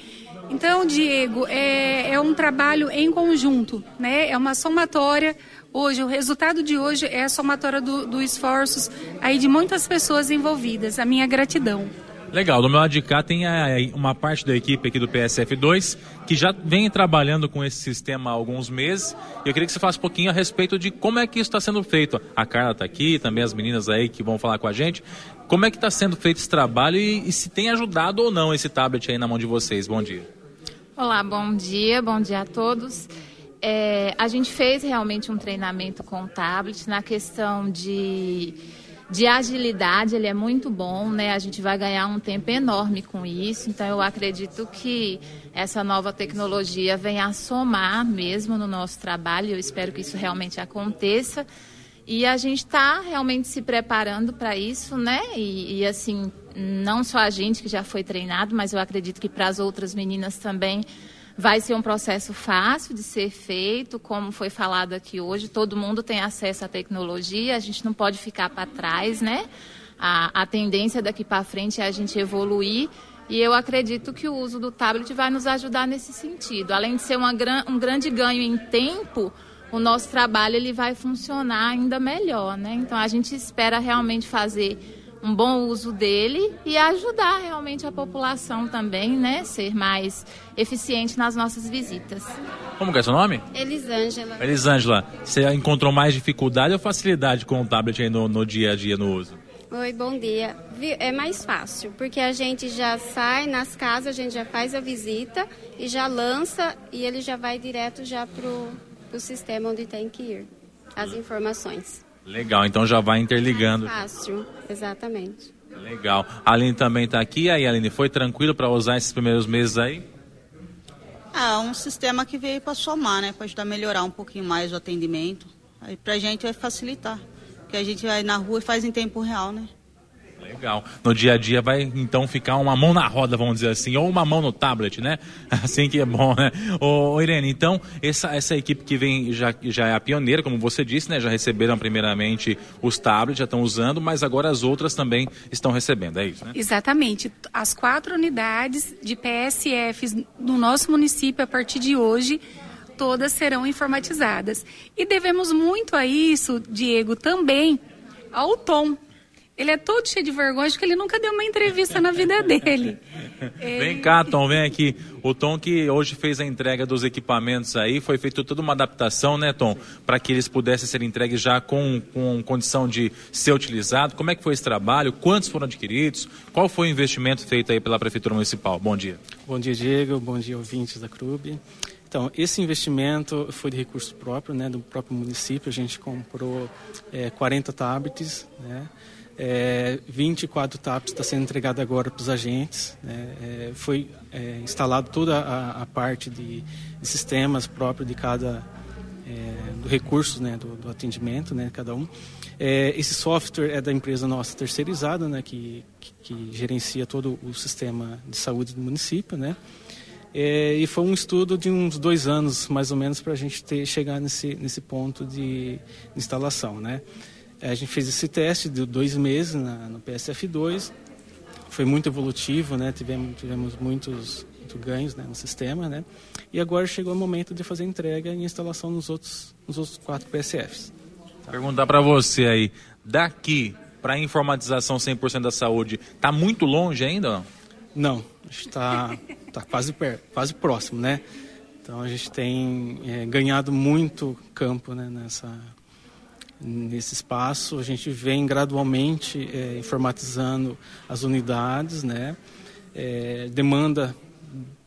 [SPEAKER 14] Então, Diego, é, é um trabalho em conjunto, né? É uma somatória Hoje, o resultado de hoje é a somatória dos do esforços aí de muitas pessoas envolvidas. A minha gratidão.
[SPEAKER 2] Legal, do meu lado de cá tem uma parte da equipe aqui do PSF2 que já vem trabalhando com esse sistema há alguns meses. E eu queria que você falasse um pouquinho a respeito de como é que isso está sendo feito. A Carla está aqui, também as meninas aí que vão falar com a gente. Como é que está sendo feito esse trabalho e, e se tem ajudado ou não esse tablet aí na mão de vocês? Bom dia.
[SPEAKER 15] Olá, bom dia, bom dia a todos. É, a gente fez realmente um treinamento com o tablet na questão de, de agilidade, ele é muito bom, né? A gente vai ganhar um tempo enorme com isso, então eu acredito que essa nova tecnologia venha a somar mesmo no nosso trabalho, eu espero que isso realmente aconteça. E a gente está realmente se preparando para isso, né? E, e, assim, não só a gente que já foi treinado, mas eu acredito que para as outras meninas também Vai ser um processo fácil de ser feito, como foi falado aqui hoje, todo mundo tem acesso à tecnologia, a gente não pode ficar para trás, né? A, a tendência daqui para frente é a gente evoluir e eu acredito que o uso do tablet vai nos ajudar nesse sentido. Além de ser uma, um grande ganho em tempo, o nosso trabalho ele vai funcionar ainda melhor, né? Então a gente espera realmente fazer um bom uso dele e ajudar realmente a população também, né, ser mais eficiente nas nossas visitas.
[SPEAKER 2] Como que é seu nome?
[SPEAKER 15] Elisângela.
[SPEAKER 2] Elisângela, você encontrou mais dificuldade ou facilidade com o tablet aí no, no dia a dia no uso?
[SPEAKER 16] Oi, bom dia. É mais fácil, porque a gente já sai nas casas, a gente já faz a visita e já lança e ele já vai direto já pro, pro sistema onde tem que ir as informações.
[SPEAKER 2] Legal, então já vai interligando.
[SPEAKER 16] Fácil, exatamente.
[SPEAKER 2] Legal. A Aline também está aqui. Aí, Aline, foi tranquilo para usar esses primeiros meses aí?
[SPEAKER 17] Ah, um sistema que veio para somar, né? Para ajudar a melhorar um pouquinho mais o atendimento. Aí para a gente vai facilitar. Porque a gente vai na rua e faz em tempo real, né?
[SPEAKER 2] Legal. No dia a dia vai então ficar uma mão na roda, vamos dizer assim, ou uma mão no tablet, né? Assim que é bom, né? Ô, Irene, então, essa, essa equipe que vem já, já é a pioneira, como você disse, né? Já receberam primeiramente os tablets, já estão usando, mas agora as outras também estão recebendo, é isso, né?
[SPEAKER 14] Exatamente. As quatro unidades de PSFs no nosso município, a partir de hoje, todas serão informatizadas. E devemos muito a isso, Diego, também ao Tom ele é todo cheio de vergonha, acho que ele nunca deu uma entrevista na vida dele.
[SPEAKER 2] Vem cá, Tom, vem aqui. O Tom que hoje fez a entrega dos equipamentos aí, foi feita toda uma adaptação, né, Tom? Para que eles pudessem ser entregues já com, com condição de ser utilizado. Como é que foi esse trabalho? Quantos foram adquiridos? Qual foi o investimento feito aí pela Prefeitura Municipal? Bom dia.
[SPEAKER 18] Bom dia, Diego. Bom dia, ouvintes da CRUB. Então, esse investimento foi de recurso próprio, né, do próprio município. A gente comprou é, 40 tablets, né? É, 24 TAPs está sendo entregado agora para os agentes. Né? É, foi é, instalado toda a, a parte de, de, sistemas próprios de cada é, do recurso né, do, do, atendimento, né, cada um. É, esse software é da empresa nossa terceirizada, né, que, que, que, gerencia todo o sistema de saúde do município, né. É, e foi um estudo de uns dois anos, mais ou menos, para a gente ter, chegar nesse, nesse ponto de instalação, né. É, a gente fez esse teste de dois meses na, no PSF2, foi muito evolutivo, né? Tivemos, tivemos muitos, muitos ganhos né, no sistema, né? E agora chegou o momento de fazer entrega e instalação nos outros, nos outros quatro PSFs.
[SPEAKER 2] Tá? Perguntar para você aí, daqui para a informatização 100% da saúde, está muito longe ainda?
[SPEAKER 18] Não, está tá quase perto, quase próximo, né? Então a gente tem é, ganhado muito campo né, nessa nesse espaço. A gente vem gradualmente é, informatizando as unidades, né? É, demanda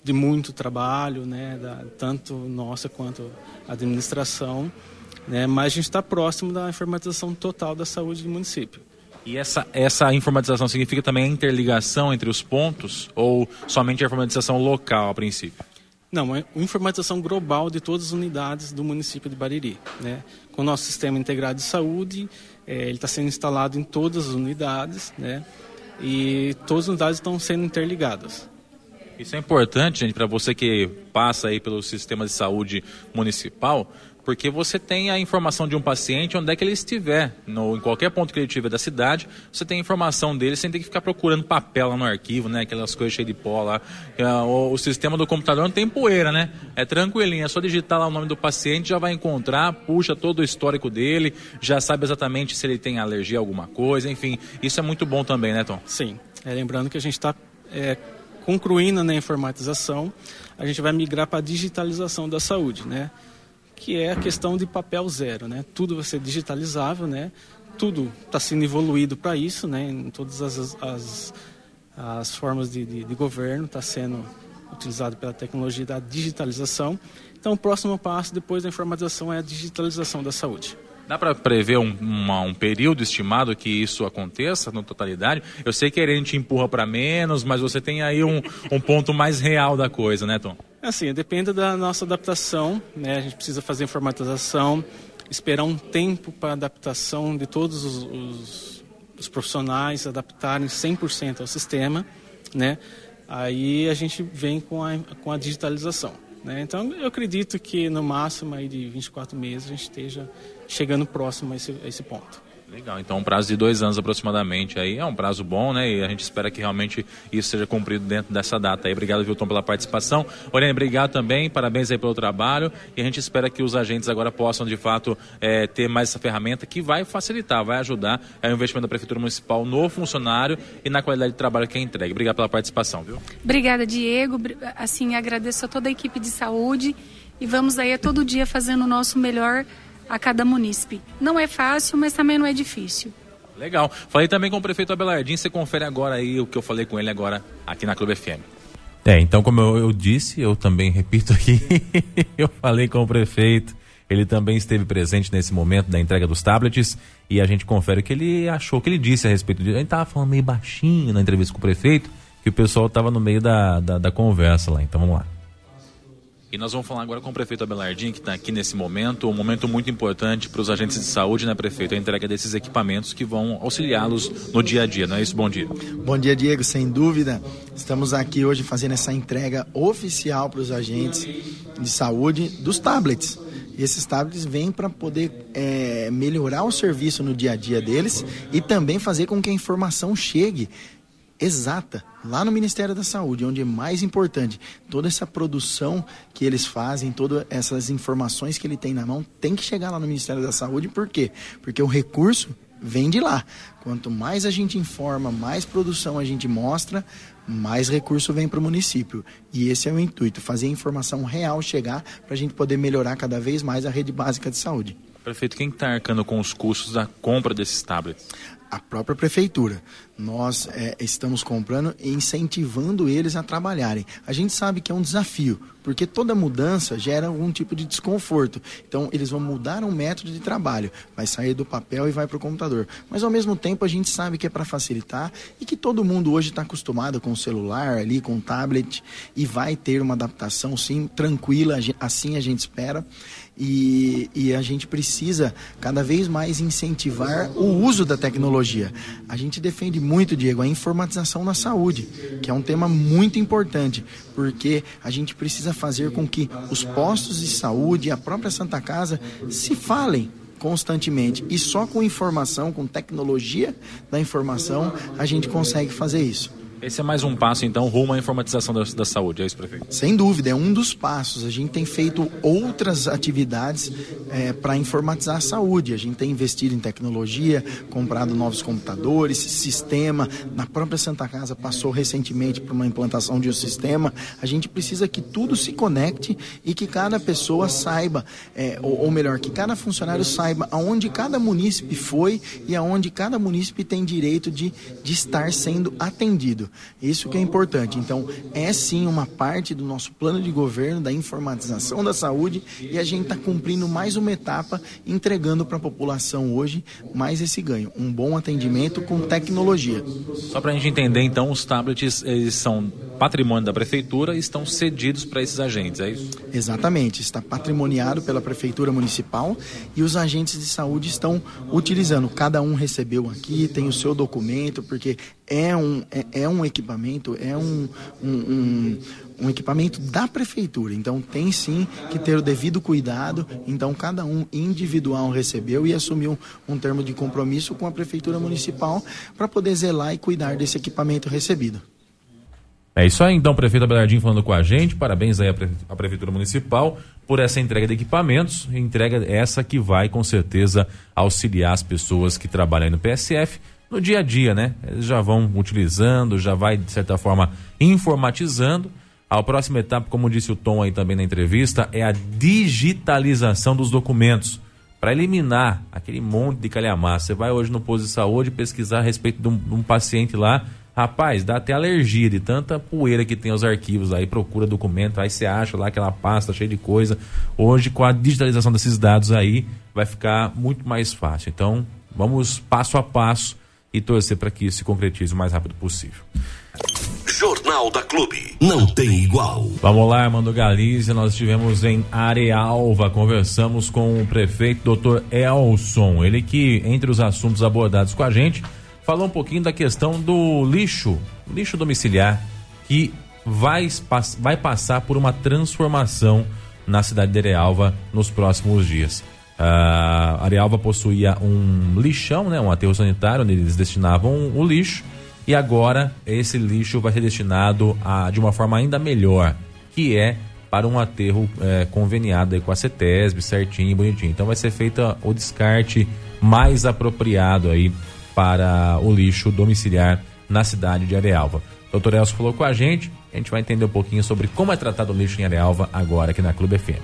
[SPEAKER 18] de muito trabalho, né? Da, tanto nossa quanto a administração, né? Mas a gente está próximo da informatização total da saúde do município.
[SPEAKER 2] E essa, essa informatização significa também a interligação entre os pontos ou somente a informatização local a princípio?
[SPEAKER 18] Não, é uma informatização global de todas as unidades do município de Bariri. Né? Com o nosso sistema integrado de saúde, é, ele está sendo instalado em todas as unidades, né? e todas as unidades estão sendo interligadas.
[SPEAKER 2] Isso é importante, gente, para você que passa aí pelo sistema de saúde municipal, porque você tem a informação de um paciente onde é que ele estiver, no, em qualquer ponto que ele estiver da cidade, você tem a informação dele sem ter que ficar procurando papel lá no arquivo, né? Aquelas coisas cheias de pó lá. É, o, o, sistema do computador não tem poeira, né? É tranquilinho, é só digitar lá o nome do paciente, já vai encontrar, puxa todo o histórico dele, já sabe exatamente se ele tem alergia a alguma coisa, enfim. Isso é muito bom também, né, Tom?
[SPEAKER 18] Sim. É, lembrando que a gente está é, concluindo na informatização, a gente vai migrar para a digitalização da saúde, né? Que é a questão de papel zero, né? Tudo vai ser digitalizável, né? Tudo está sendo evoluído para isso, né? Em todas as, as, as formas de, de, de governo está sendo utilizado pela tecnologia da digitalização. Então, o próximo passo depois da informatização é a digitalização da saúde.
[SPEAKER 2] Dá para prever um, uma, um, período estimado que isso aconteça na totalidade? Eu sei que a gente empurra para menos, mas você tem aí um, um ponto mais real da coisa, né, Tom?
[SPEAKER 18] Assim, depende da nossa adaptação, né? A gente precisa fazer informatização, esperar um tempo para adaptação de todos os, os, os profissionais adaptarem 100% ao sistema, né? Aí a gente vem com a, com a digitalização. Né? Então, eu acredito que no máximo aí de 24 meses a gente esteja chegando próximo a esse, a esse ponto.
[SPEAKER 2] Legal, então um prazo de dois anos aproximadamente aí é um prazo bom, né? E a gente espera que realmente isso seja cumprido dentro dessa data aí. Obrigado, Vilton, pela participação. Oriane, obrigado também, parabéns aí pelo trabalho e a gente espera que os agentes agora possam de fato é, ter mais essa ferramenta que vai facilitar, vai ajudar é o investimento da Prefeitura Municipal no funcionário e na qualidade de trabalho que é entregue. Obrigado pela participação, viu?
[SPEAKER 14] Obrigada, Diego. Assim, agradeço a toda a equipe de saúde e vamos aí a todo dia fazendo o nosso melhor a cada munícipe. Não é fácil, mas também não é difícil.
[SPEAKER 2] Legal. Falei também com o prefeito Abelardinho, você confere agora aí o que eu falei com ele agora aqui na Clube FM.
[SPEAKER 19] É, então como eu, eu disse, eu também repito aqui, eu falei com o prefeito, ele também esteve presente nesse momento da entrega dos tablets e a gente confere o que ele achou, o que ele disse a respeito disso. Ele estava falando meio baixinho na entrevista com o prefeito, que o pessoal estava no meio da, da, da conversa lá, então vamos lá.
[SPEAKER 11] E nós vamos falar agora com o prefeito Abelardinho, que está aqui nesse momento, um momento muito importante para os agentes de saúde, né, prefeito? A entrega desses equipamentos que vão auxiliá-los no dia a dia, não é isso? Bom dia.
[SPEAKER 20] Bom dia, Diego, sem dúvida. Estamos aqui hoje fazendo essa entrega oficial para os agentes de saúde dos tablets. E esses tablets vêm para poder é, melhorar o serviço no dia a dia deles e também fazer com que a informação chegue exata lá no Ministério da Saúde, onde é mais importante. Toda essa produção que eles fazem, todas essas informações que ele tem na mão, tem que chegar lá no Ministério da Saúde. Por quê? Porque o recurso vem de lá. Quanto mais a gente informa, mais produção a gente mostra, mais recurso vem para o município. E esse é o intuito, fazer a informação real chegar para a gente poder melhorar cada vez mais a rede básica de saúde.
[SPEAKER 11] Prefeito, quem está arcando com os custos da compra desses tablets?
[SPEAKER 20] a própria prefeitura. Nós é, estamos comprando e incentivando eles a trabalharem. A gente sabe que é um desafio, porque toda mudança gera algum tipo de desconforto. Então, eles vão mudar um método de trabalho, vai sair do papel e vai para o computador. Mas, ao mesmo tempo, a gente sabe que é para facilitar e que todo mundo hoje está acostumado com o celular ali, com o tablet, e vai ter uma adaptação, sim, tranquila, assim a gente espera. E, e, a gente precisa cada vez mais incentivar o uso da tecnologia. A gente defende muito, Diego, a informatização na saúde, que é um tema muito importante, porque a gente precisa fazer com que os postos de saúde e a própria Santa Casa se falem constantemente. E só com informação, com tecnologia da informação, a gente consegue fazer isso.
[SPEAKER 11] Esse é mais um passo, então, rumo à informatização da, da saúde, é isso, prefeito?
[SPEAKER 20] Sem dúvida, é um dos passos. A gente tem feito outras atividades é, para informatizar a saúde. A gente tem investido em tecnologia, comprado novos computadores, sistema. Na própria Santa Casa passou recentemente por uma implantação de um sistema. A gente precisa que tudo se conecte e que cada pessoa saiba, é, ou, ou melhor, que cada funcionário saiba aonde cada munícipe foi e aonde cada munícipe tem direito de, de estar sendo atendido. Isso que é importante. Então, é sim uma parte do nosso plano de governo da informatização da saúde e a gente está cumprindo mais uma etapa, entregando para a população hoje mais esse ganho, um bom atendimento com tecnologia.
[SPEAKER 11] Só para a gente entender, então, os tablets eles são patrimônio da prefeitura e estão cedidos para esses agentes, é isso?
[SPEAKER 20] Exatamente, está patrimoniado pela prefeitura municipal e os agentes de saúde estão utilizando. Cada um recebeu aqui, tem o seu documento, porque é um, é, é um equipamento, é um, um, um, um, equipamento da prefeitura. Então tem sim que ter o devido cuidado. Então cada um individual recebeu e assumiu um termo de compromisso com a prefeitura municipal para poder zelar e cuidar desse equipamento recebido.
[SPEAKER 2] É isso aí, então, prefeito Abelardinho falando com a gente. Parabéns aí à, Prefeitura Municipal por essa entrega de equipamentos. Entrega essa que vai, com certeza, auxiliar as pessoas que trabalham no PSF no dia a dia, né? Eles já vão utilizando, já vai, de certa forma, informatizando. A próxima etapa, como disse o Tom aí também na entrevista, é a digitalização dos documentos para eliminar aquele monte de calhamaço. Você vai hoje no posto de saúde pesquisar a respeito de um, de um, paciente lá, rapaz, dá até alergia de tanta poeira que tem os arquivos aí, procura documento, aí você acha lá aquela pasta cheia de coisa. Hoje, com a digitalização desses dados aí, vai ficar muito mais fácil. Então, vamos passo a passo e torcer para que isso se concretize o mais rápido possível.
[SPEAKER 1] Jornal da Clube. Não tem igual.
[SPEAKER 2] Vamos lá, Armando Galizia. Nós estivemos em Arealva. Conversamos com o prefeito Dr. Elson. Ele que, entre os assuntos abordados com a gente, falou um pouquinho da questão do lixo, lixo domiciliar, que vai, vai passar por uma transformação na cidade de Arealva nos próximos dias. A Arealva possuía um lixão, né, um aterro sanitário, onde eles destinavam o lixo, e agora esse lixo vai ser destinado a, de uma forma ainda melhor, que é para um aterro é, conveniado com a CETESB, certinho, bonitinho. Então vai ser feito o descarte mais apropriado aí para o lixo domiciliar na cidade de Arealva. O doutor Elcio falou com a gente, a gente vai entender um pouquinho sobre como é tratado o lixo em Arealva agora aqui na Clube FM.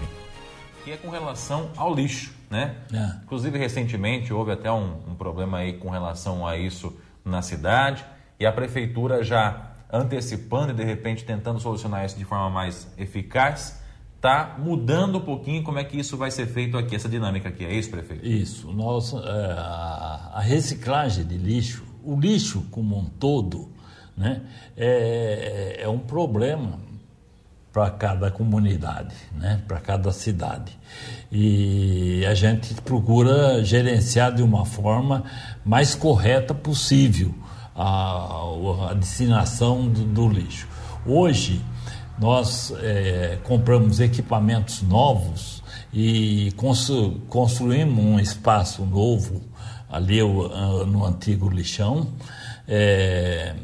[SPEAKER 11] Que é com relação ao lixo né? É. Inclusive, recentemente houve até um, um, problema aí com relação a isso na cidade e a prefeitura já antecipando e de repente tentando solucionar isso de forma mais eficaz, está mudando um pouquinho como é que isso vai ser feito aqui, essa dinâmica aqui, é isso, prefeito?
[SPEAKER 21] Isso, nossa, é, a, a reciclagem de lixo, o lixo como um todo, né, é, é um problema para cada comunidade, né? para cada cidade. E a gente procura gerenciar de uma forma mais correta possível a, a destinação do, do, lixo. Hoje, nós é, compramos equipamentos novos e constru, construímos um espaço novo ali no antigo lixão. É,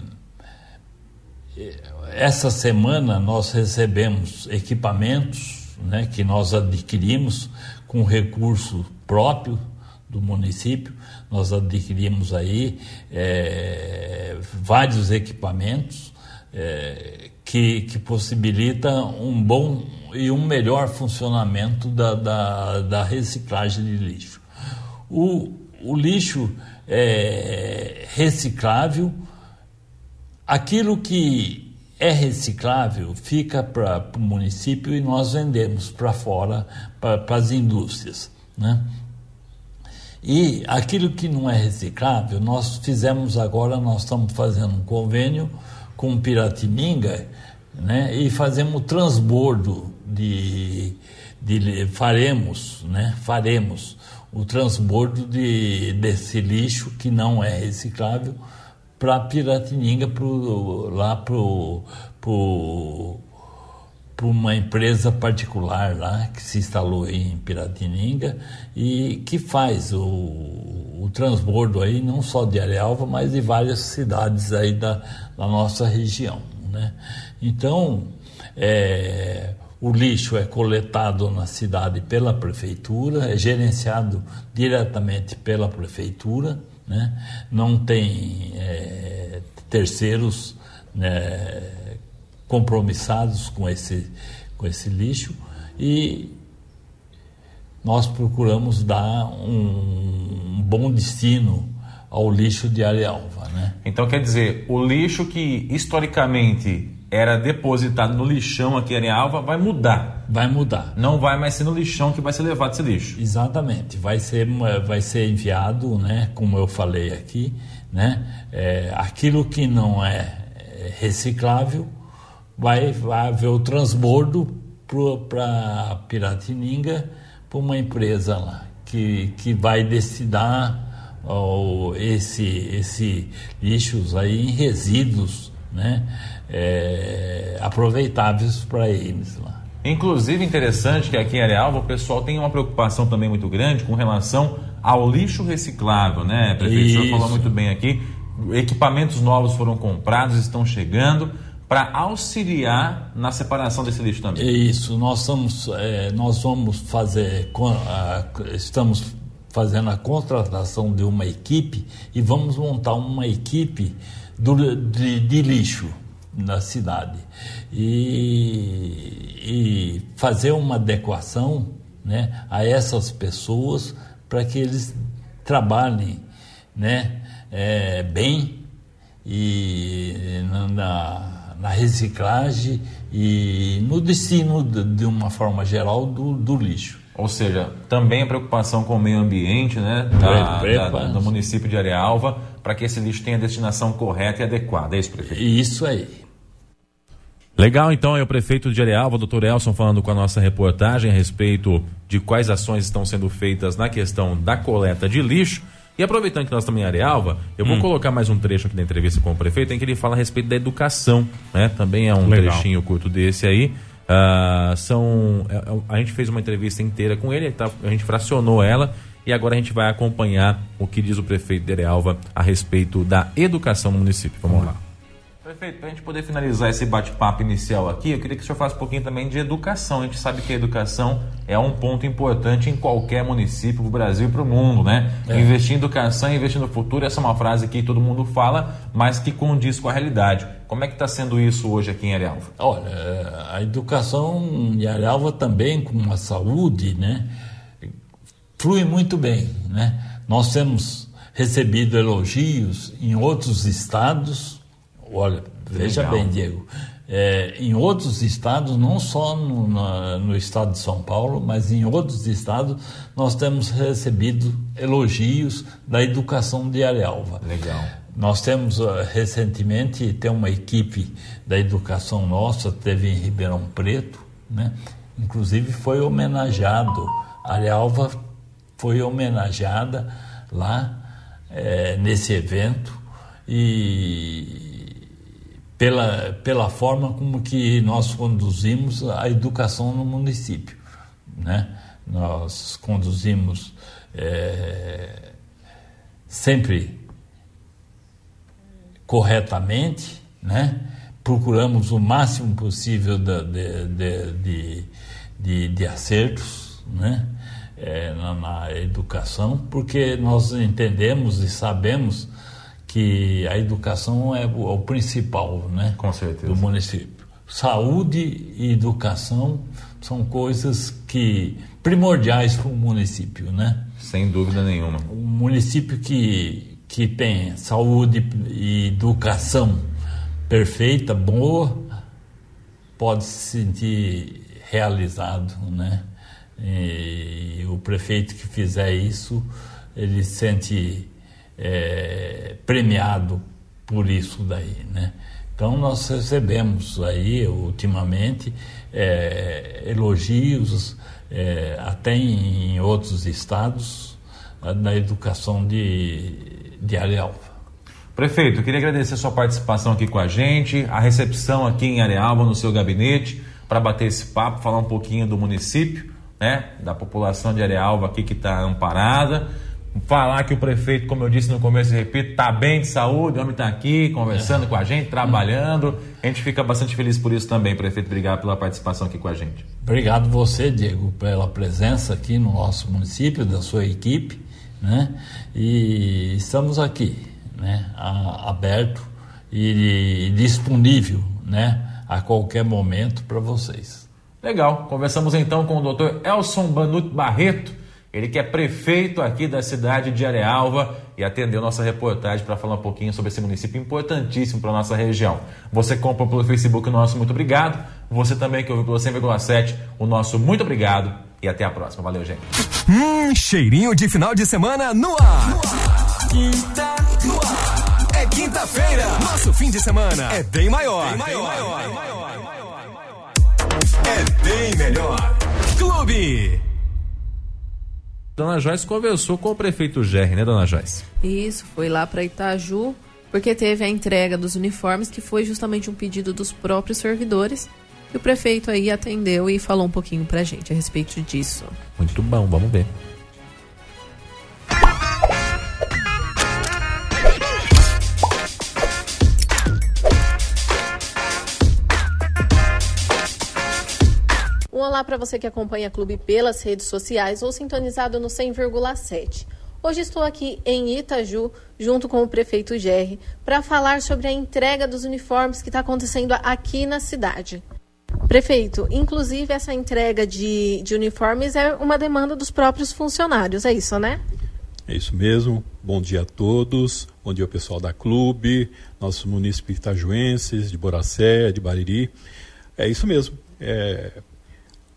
[SPEAKER 21] essa semana nós recebemos equipamentos né, que nós adquirimos com recurso próprio do município. Nós adquirimos aí é, vários equipamentos é, que, que possibilitam um bom e um melhor funcionamento da, da, da reciclagem de lixo. O, o lixo é reciclável, aquilo que é reciclável, fica para o município e nós vendemos para fora, para as indústrias. Né? E aquilo que não é reciclável, nós fizemos agora, nós estamos fazendo um convênio com Piratininga né? e fazemos transbordo de, de faremos, né? faremos o transbordo de, desse lixo que não é reciclável para Piratininga, pro, lá para pro, pro uma empresa particular lá que se instalou em Piratininga e que faz o, o transbordo aí não só de Arealva, mas de várias cidades aí da, da nossa região. Né? Então, é, o lixo é coletado na cidade pela prefeitura, é gerenciado diretamente pela prefeitura né? não tem é, terceiros né, compromissados com esse, com esse lixo e nós procuramos dar um, um bom destino ao lixo de Arealva. Né?
[SPEAKER 2] Então quer dizer, o lixo que historicamente era depositado no lixão aqui em Alva vai mudar.
[SPEAKER 21] Vai mudar.
[SPEAKER 2] Não vai mais ser no lixão que vai ser levado esse lixo.
[SPEAKER 21] Exatamente. Vai ser, vai ser enviado, né, como eu falei aqui, né, é, aquilo que não é, é reciclável vai, vai haver o transbordo para Piratininga para uma empresa lá que, que vai destinar oh, esse, esse lixos aí em resíduos, né? é, aproveitáveis para eles lá.
[SPEAKER 2] Inclusive, interessante que aqui em Arealva o pessoal tem uma preocupação também muito grande com relação ao lixo reciclável, né, prefeito? O senhor falou muito bem aqui. Equipamentos novos foram comprados, estão chegando para auxiliar na separação desse lixo também.
[SPEAKER 21] Isso, nós vamos, é, nós vamos fazer, estamos fazendo a contratação de uma equipe e vamos montar uma equipe do, de, de lixo na cidade e, e fazer uma adequação né, a essas pessoas para que eles trabalhem né, é, bem e na, na, reciclagem e no destino de, de uma forma geral do, do, lixo.
[SPEAKER 2] Ou seja, também a preocupação com o meio ambiente né, da, da, do município de Arealva para que esse lixo tenha destinação correta e adequada. É isso, prefeito?
[SPEAKER 21] Isso aí.
[SPEAKER 2] Legal, então, é o prefeito de Arealva, o doutor Elson, falando com a nossa reportagem a respeito de quais ações estão sendo feitas na questão da coleta de lixo. E aproveitando que nós estamos em Arealva, eu vou hum. colocar mais um trecho aqui da entrevista com o prefeito, em que ele fala a respeito da educação, né? Também é um Legal. trechinho curto desse aí. Uh, são, é, é, a gente fez uma entrevista inteira com ele, tá, a gente fracionou ela e agora a gente vai acompanhar o que diz o prefeito de Arealva a respeito da educação no município. Vamos lá. Prefeito, para a gente poder finalizar esse bate-papo inicial aqui, eu queria que o senhor faça um pouquinho também de educação. A gente sabe que a educação é um ponto importante em qualquer município do Brasil e para o mundo, né? É. Investir em educação, investir no futuro, essa é uma frase que todo mundo fala, mas que condiz com a realidade. Como é que está sendo isso hoje aqui em Arealva?
[SPEAKER 21] Olha, a educação em Arealva também, com a saúde, né? Flui muito bem, né? Nós temos recebido elogios em outros estados, Olha, veja Legal. bem, Diego. é, em outros estados, não só no, na, no estado de São Paulo, mas em outros estados, nós temos recebido elogios da educação de Arealva.
[SPEAKER 2] Legal.
[SPEAKER 21] Nós temos uh, recentemente tem uma equipe da educação nossa, teve em Ribeirão Preto, né? Inclusive foi homenageado, Arealva foi homenageada lá é, nesse evento e pela, pela forma como que nós conduzimos a educação no município. Né? Nós conduzimos é, sempre corretamente, né? procuramos o máximo possível de, de, de, de, de acertos né? É, na, na educação, porque nós entendemos e sabemos que a educação é o, é o principal, né?
[SPEAKER 2] Com certeza.
[SPEAKER 21] Do município. Saúde e educação são coisas que primordiais para o município, né?
[SPEAKER 2] Sem dúvida nenhuma.
[SPEAKER 21] Um município que, que tem saúde e educação perfeita, boa, pode se sentir realizado, né? E o prefeito que fizer isso, ele sente é, premiado por isso daí, né? Então nós recebemos aí ultimamente é, elogios é, até em outros estados na educação de, de Arealva.
[SPEAKER 2] Prefeito, queria agradecer a sua participação aqui com a gente, a recepção aqui em Arealva, no seu gabinete, para bater esse papo, falar um pouquinho do município, né, da população de Arealva aqui que está amparada falar que o prefeito, como eu disse no começo e repito, está bem de saúde, o homem está aqui conversando é. com a gente, trabalhando. A gente fica bastante feliz por isso também, prefeito. Obrigado pela participação aqui com a gente.
[SPEAKER 21] Obrigado você, Diego, pela presença aqui no nosso município, da sua equipe, né? E estamos aqui, né? A, aberto e disponível, né? A qualquer momento para vocês.
[SPEAKER 2] Legal. Conversamos então com o doutor Elson Banuto Barreto ele que é prefeito aqui da cidade de Arealva e atendeu nossa reportagem para falar um pouquinho sobre esse município importantíssimo para nossa região. Você compra pelo Facebook o nosso muito obrigado. Você também que ouviu pelo 100,7 o nosso muito obrigado e até a próxima. Valeu, gente.
[SPEAKER 1] Hum, cheirinho de final de semana no ar. No ar. Quinta no ar. É quinta-feira. Nosso fim de semana é bem maior. Bem maior. Bem maior. Bem maior. É bem melhor. Clube.
[SPEAKER 2] Dona Joyce conversou com o prefeito Gerry, né, Dona Joyce?
[SPEAKER 10] Isso, foi lá para Itaju, porque teve a entrega dos uniformes, que foi justamente um pedido dos próprios servidores. E o prefeito aí atendeu e falou um pouquinho pra gente a respeito disso.
[SPEAKER 2] Muito bom, vamos ver.
[SPEAKER 12] Um olá para você que acompanha a Clube pelas redes sociais ou sintonizado no 100,7. Hoje estou aqui em Itaju, junto com o prefeito Gerry, para falar sobre a entrega dos uniformes que está acontecendo aqui na cidade. Prefeito, inclusive essa entrega de, de uniformes é uma demanda dos próprios funcionários, é isso, né?
[SPEAKER 22] É isso mesmo. Bom dia a todos. Bom dia ao pessoal da clube, nossos munícipes itajuenses, de Boracé, de Bariri. É isso mesmo. É,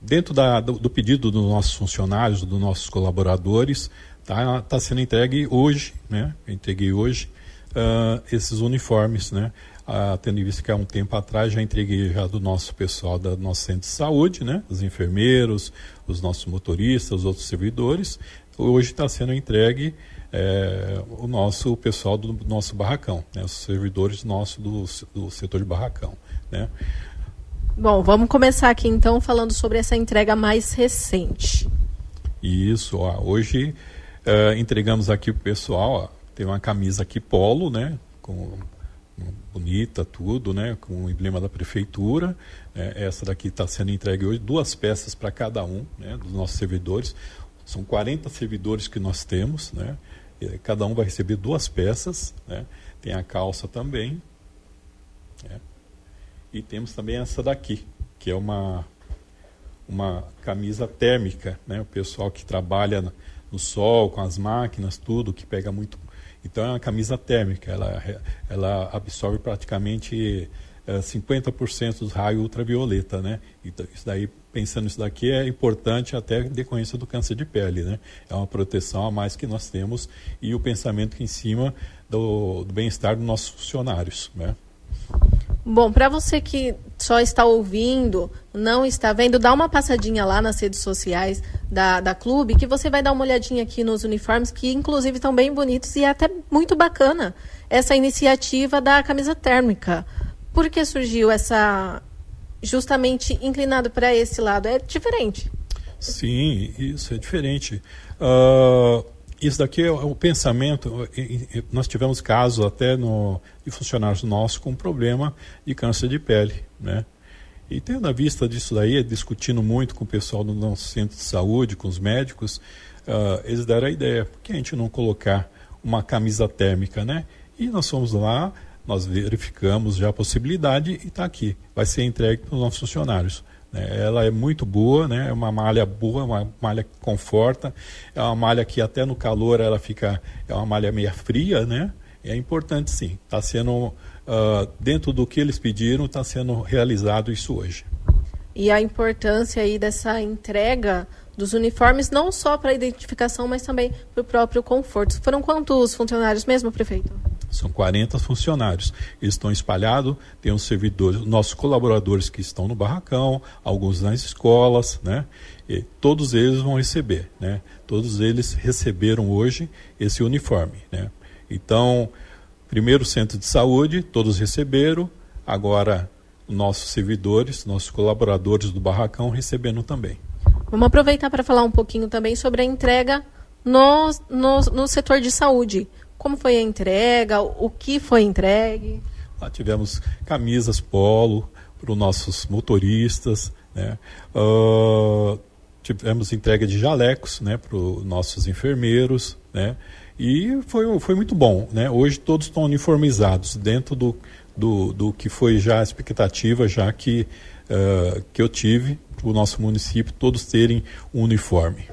[SPEAKER 22] Dentro da, do, do, pedido dos nossos funcionários, dos nossos colaboradores, está tá sendo entregue hoje, né? Entreguei hoje uh, esses uniformes, né? Uh, tendo vista que há um tempo atrás já entreguei já do nosso pessoal do nosso centro de saúde, né? Os enfermeiros, os nossos motoristas, os outros servidores. Hoje está sendo entregue é, o nosso pessoal do nosso barracão, né? os servidores nossos do, do setor de barracão. Né?
[SPEAKER 12] Bom, vamos começar aqui então falando sobre essa entrega mais recente.
[SPEAKER 22] Isso, ó, hoje uh, entregamos aqui pro pessoal, ó, tem uma camisa aqui polo, né, com bonita tudo, né, com o emblema da prefeitura. É, essa daqui está sendo entregue hoje, duas peças para cada um, né, dos nossos servidores. São 40 servidores que nós temos, né, cada um vai receber duas peças, né. Tem a calça também, né, e temos também essa daqui, que é uma, uma camisa térmica, né? O pessoal que trabalha no sol, com as máquinas, tudo, que pega muito. Então é uma camisa térmica, ela, ela absorve praticamente é, 50% dos raios ultravioleta, né? Então, isso daí, pensando nisso daqui, é importante até decorrência do câncer de pele, né? É uma proteção a mais que nós temos e o pensamento em cima do, do bem-estar dos nossos funcionários, né?
[SPEAKER 12] Bom, para você que só está ouvindo, não está vendo, dá uma passadinha lá nas redes sociais da, da clube, que você vai dar uma olhadinha aqui nos uniformes, que inclusive estão bem bonitos e é até muito bacana essa iniciativa da camisa térmica. Por que surgiu essa justamente inclinado para esse lado? É diferente.
[SPEAKER 22] Sim, isso é diferente. Uh, isso daqui é o pensamento. Nós tivemos casos até no, de funcionários nossos com problema de câncer de pele, né? E tendo a vista disso daí, discutindo muito com o pessoal do nosso centro de saúde, com os médicos, uh, eles deram a ideia, por que a gente não colocar uma camisa térmica, né? E nós fomos lá, nós verificamos já a possibilidade e está aqui. Vai ser entregue para os nossos funcionários. Né? Ela é muito boa, né? é uma malha boa, uma malha que conforta, é uma malha que até no calor ela fica, é uma malha meia fria, né? É importante sim. Está sendo, uh, dentro do que eles pediram, está sendo realizado isso hoje.
[SPEAKER 12] E a importância aí dessa entrega dos uniformes, não só para a identificação, mas também para o próprio conforto. Foram quantos funcionários mesmo, prefeito?
[SPEAKER 22] São 40 funcionários. Eles estão espalhados, tem os servidores, nossos colaboradores que estão no barracão, alguns nas escolas, né? E todos eles vão receber, né? Todos eles receberam hoje esse uniforme, né? Então, primeiro centro de saúde, todos receberam, agora nossos servidores, nossos colaboradores do barracão recebendo também.
[SPEAKER 12] Vamos aproveitar para falar um pouquinho também sobre a entrega no, no, no setor de saúde. Como foi a entrega? O que foi entregue?
[SPEAKER 22] Lá tivemos camisas polo para os nossos motoristas, né? Uh, tivemos entrega de jalecos né, para os nossos enfermeiros, né? E foi, foi muito bom, né? Hoje todos estão uniformizados dentro do, do, do que foi já a expectativa, já que, uh, que eu tive para o nosso município, todos terem um uniforme.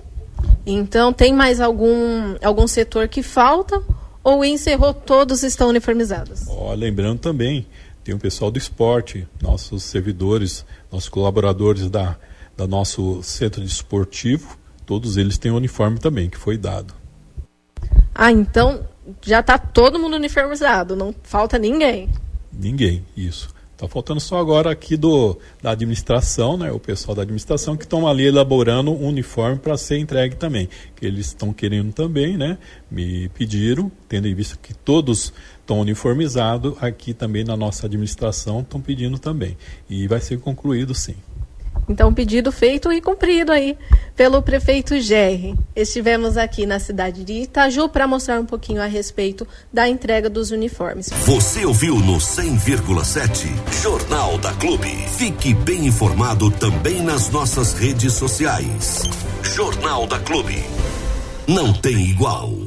[SPEAKER 12] Então, tem mais algum, algum setor que falta ou encerrou, todos estão uniformizados?
[SPEAKER 22] Oh, lembrando também, tem o pessoal do esporte, nossos servidores, nossos colaboradores da, da nosso centro de esportivo, todos eles têm uniforme também, que foi dado.
[SPEAKER 12] Ah, então já está todo mundo uniformizado, não falta ninguém.
[SPEAKER 22] Ninguém, isso. Está faltando só agora aqui do, da administração, né, o pessoal da administração que estão ali elaborando um uniforme para ser entregue também. Que eles estão querendo também, né? Me pediram, tendo em vista que todos estão uniformizados, aqui também na nossa administração estão pedindo também. E vai ser concluído sim.
[SPEAKER 12] Então, pedido feito e cumprido aí pelo prefeito Gerry. Estivemos aqui na cidade de Itaju para mostrar um pouquinho a respeito da entrega dos uniformes.
[SPEAKER 1] Você ouviu no 100,7 Jornal da Clube. Fique bem informado também nas nossas redes sociais. Jornal da Clube. Não tem igual.